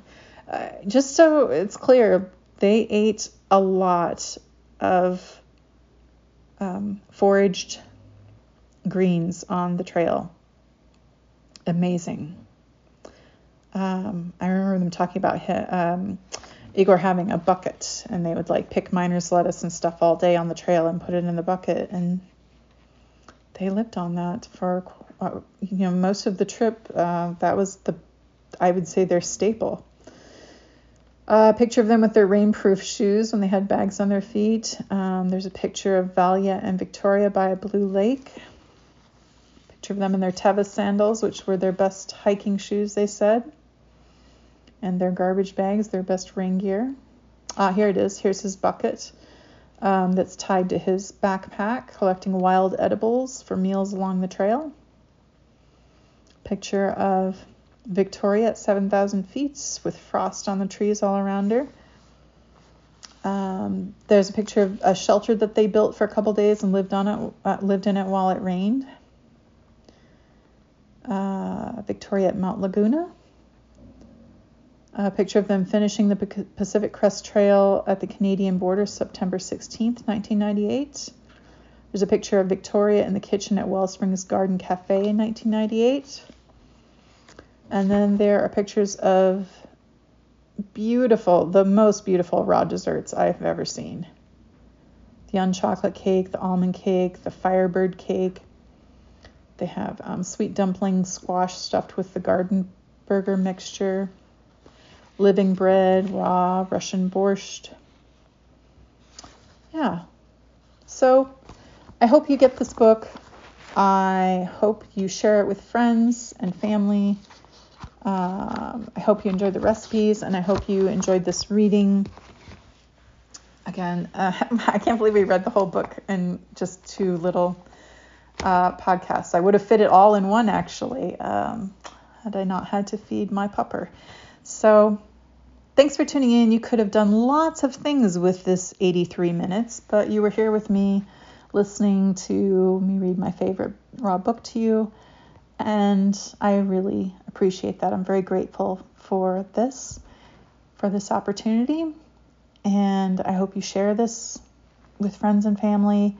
Uh, just so it's clear, they ate a lot of um, foraged greens on the trail. Amazing. Um, I remember them talking about um, Igor having a bucket and they would like pick miner's lettuce and stuff all day on the trail and put it in the bucket and they lived on that for uh, you know most of the trip uh, that was the I would say their staple. A picture of them with their rainproof shoes when they had bags on their feet. Um, there's a picture of Valya and Victoria by a blue lake. Picture of them in their Tevas sandals, which were their best hiking shoes, they said and their garbage bags, their best rain gear. Ah, here it is. Here's his bucket um, that's tied to his backpack, collecting wild edibles for meals along the trail. Picture of Victoria at 7,000 feet with frost on the trees all around her. Um, there's a picture of a shelter that they built for a couple days and lived on it, uh, lived in it while it rained. Uh, Victoria at Mount Laguna a picture of them finishing the Pacific Crest Trail at the Canadian border September 16th, 1998. There's a picture of Victoria in the kitchen at Wellsprings Garden Cafe in 1998. And then there are pictures of beautiful, the most beautiful raw desserts I've ever seen. The unchocolate cake, the almond cake, the firebird cake. They have um, sweet dumpling squash stuffed with the garden burger mixture living bread, raw, Russian borscht. Yeah. So I hope you get this book. I hope you share it with friends and family. Um, I hope you enjoyed the recipes and I hope you enjoyed this reading. Again, uh, [LAUGHS] I can't believe we read the whole book in just two little uh, podcasts. I would have fit it all in one actually, um, had I not had to feed my pupper. So Thanks for tuning in. You could have done lots of things with this 83 minutes, but you were here with me listening to me read my favorite raw book to you, and I really appreciate that. I'm very grateful for this, for this opportunity, and I hope you share this with friends and family.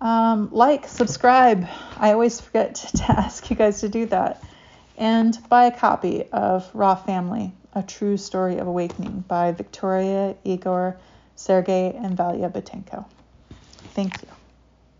Um, like, subscribe. I always forget [LAUGHS] to ask you guys to do that. And buy a copy of Raw Family a True Story of Awakening by Victoria, Igor, Sergey, and Valya Boutenko. Thank you.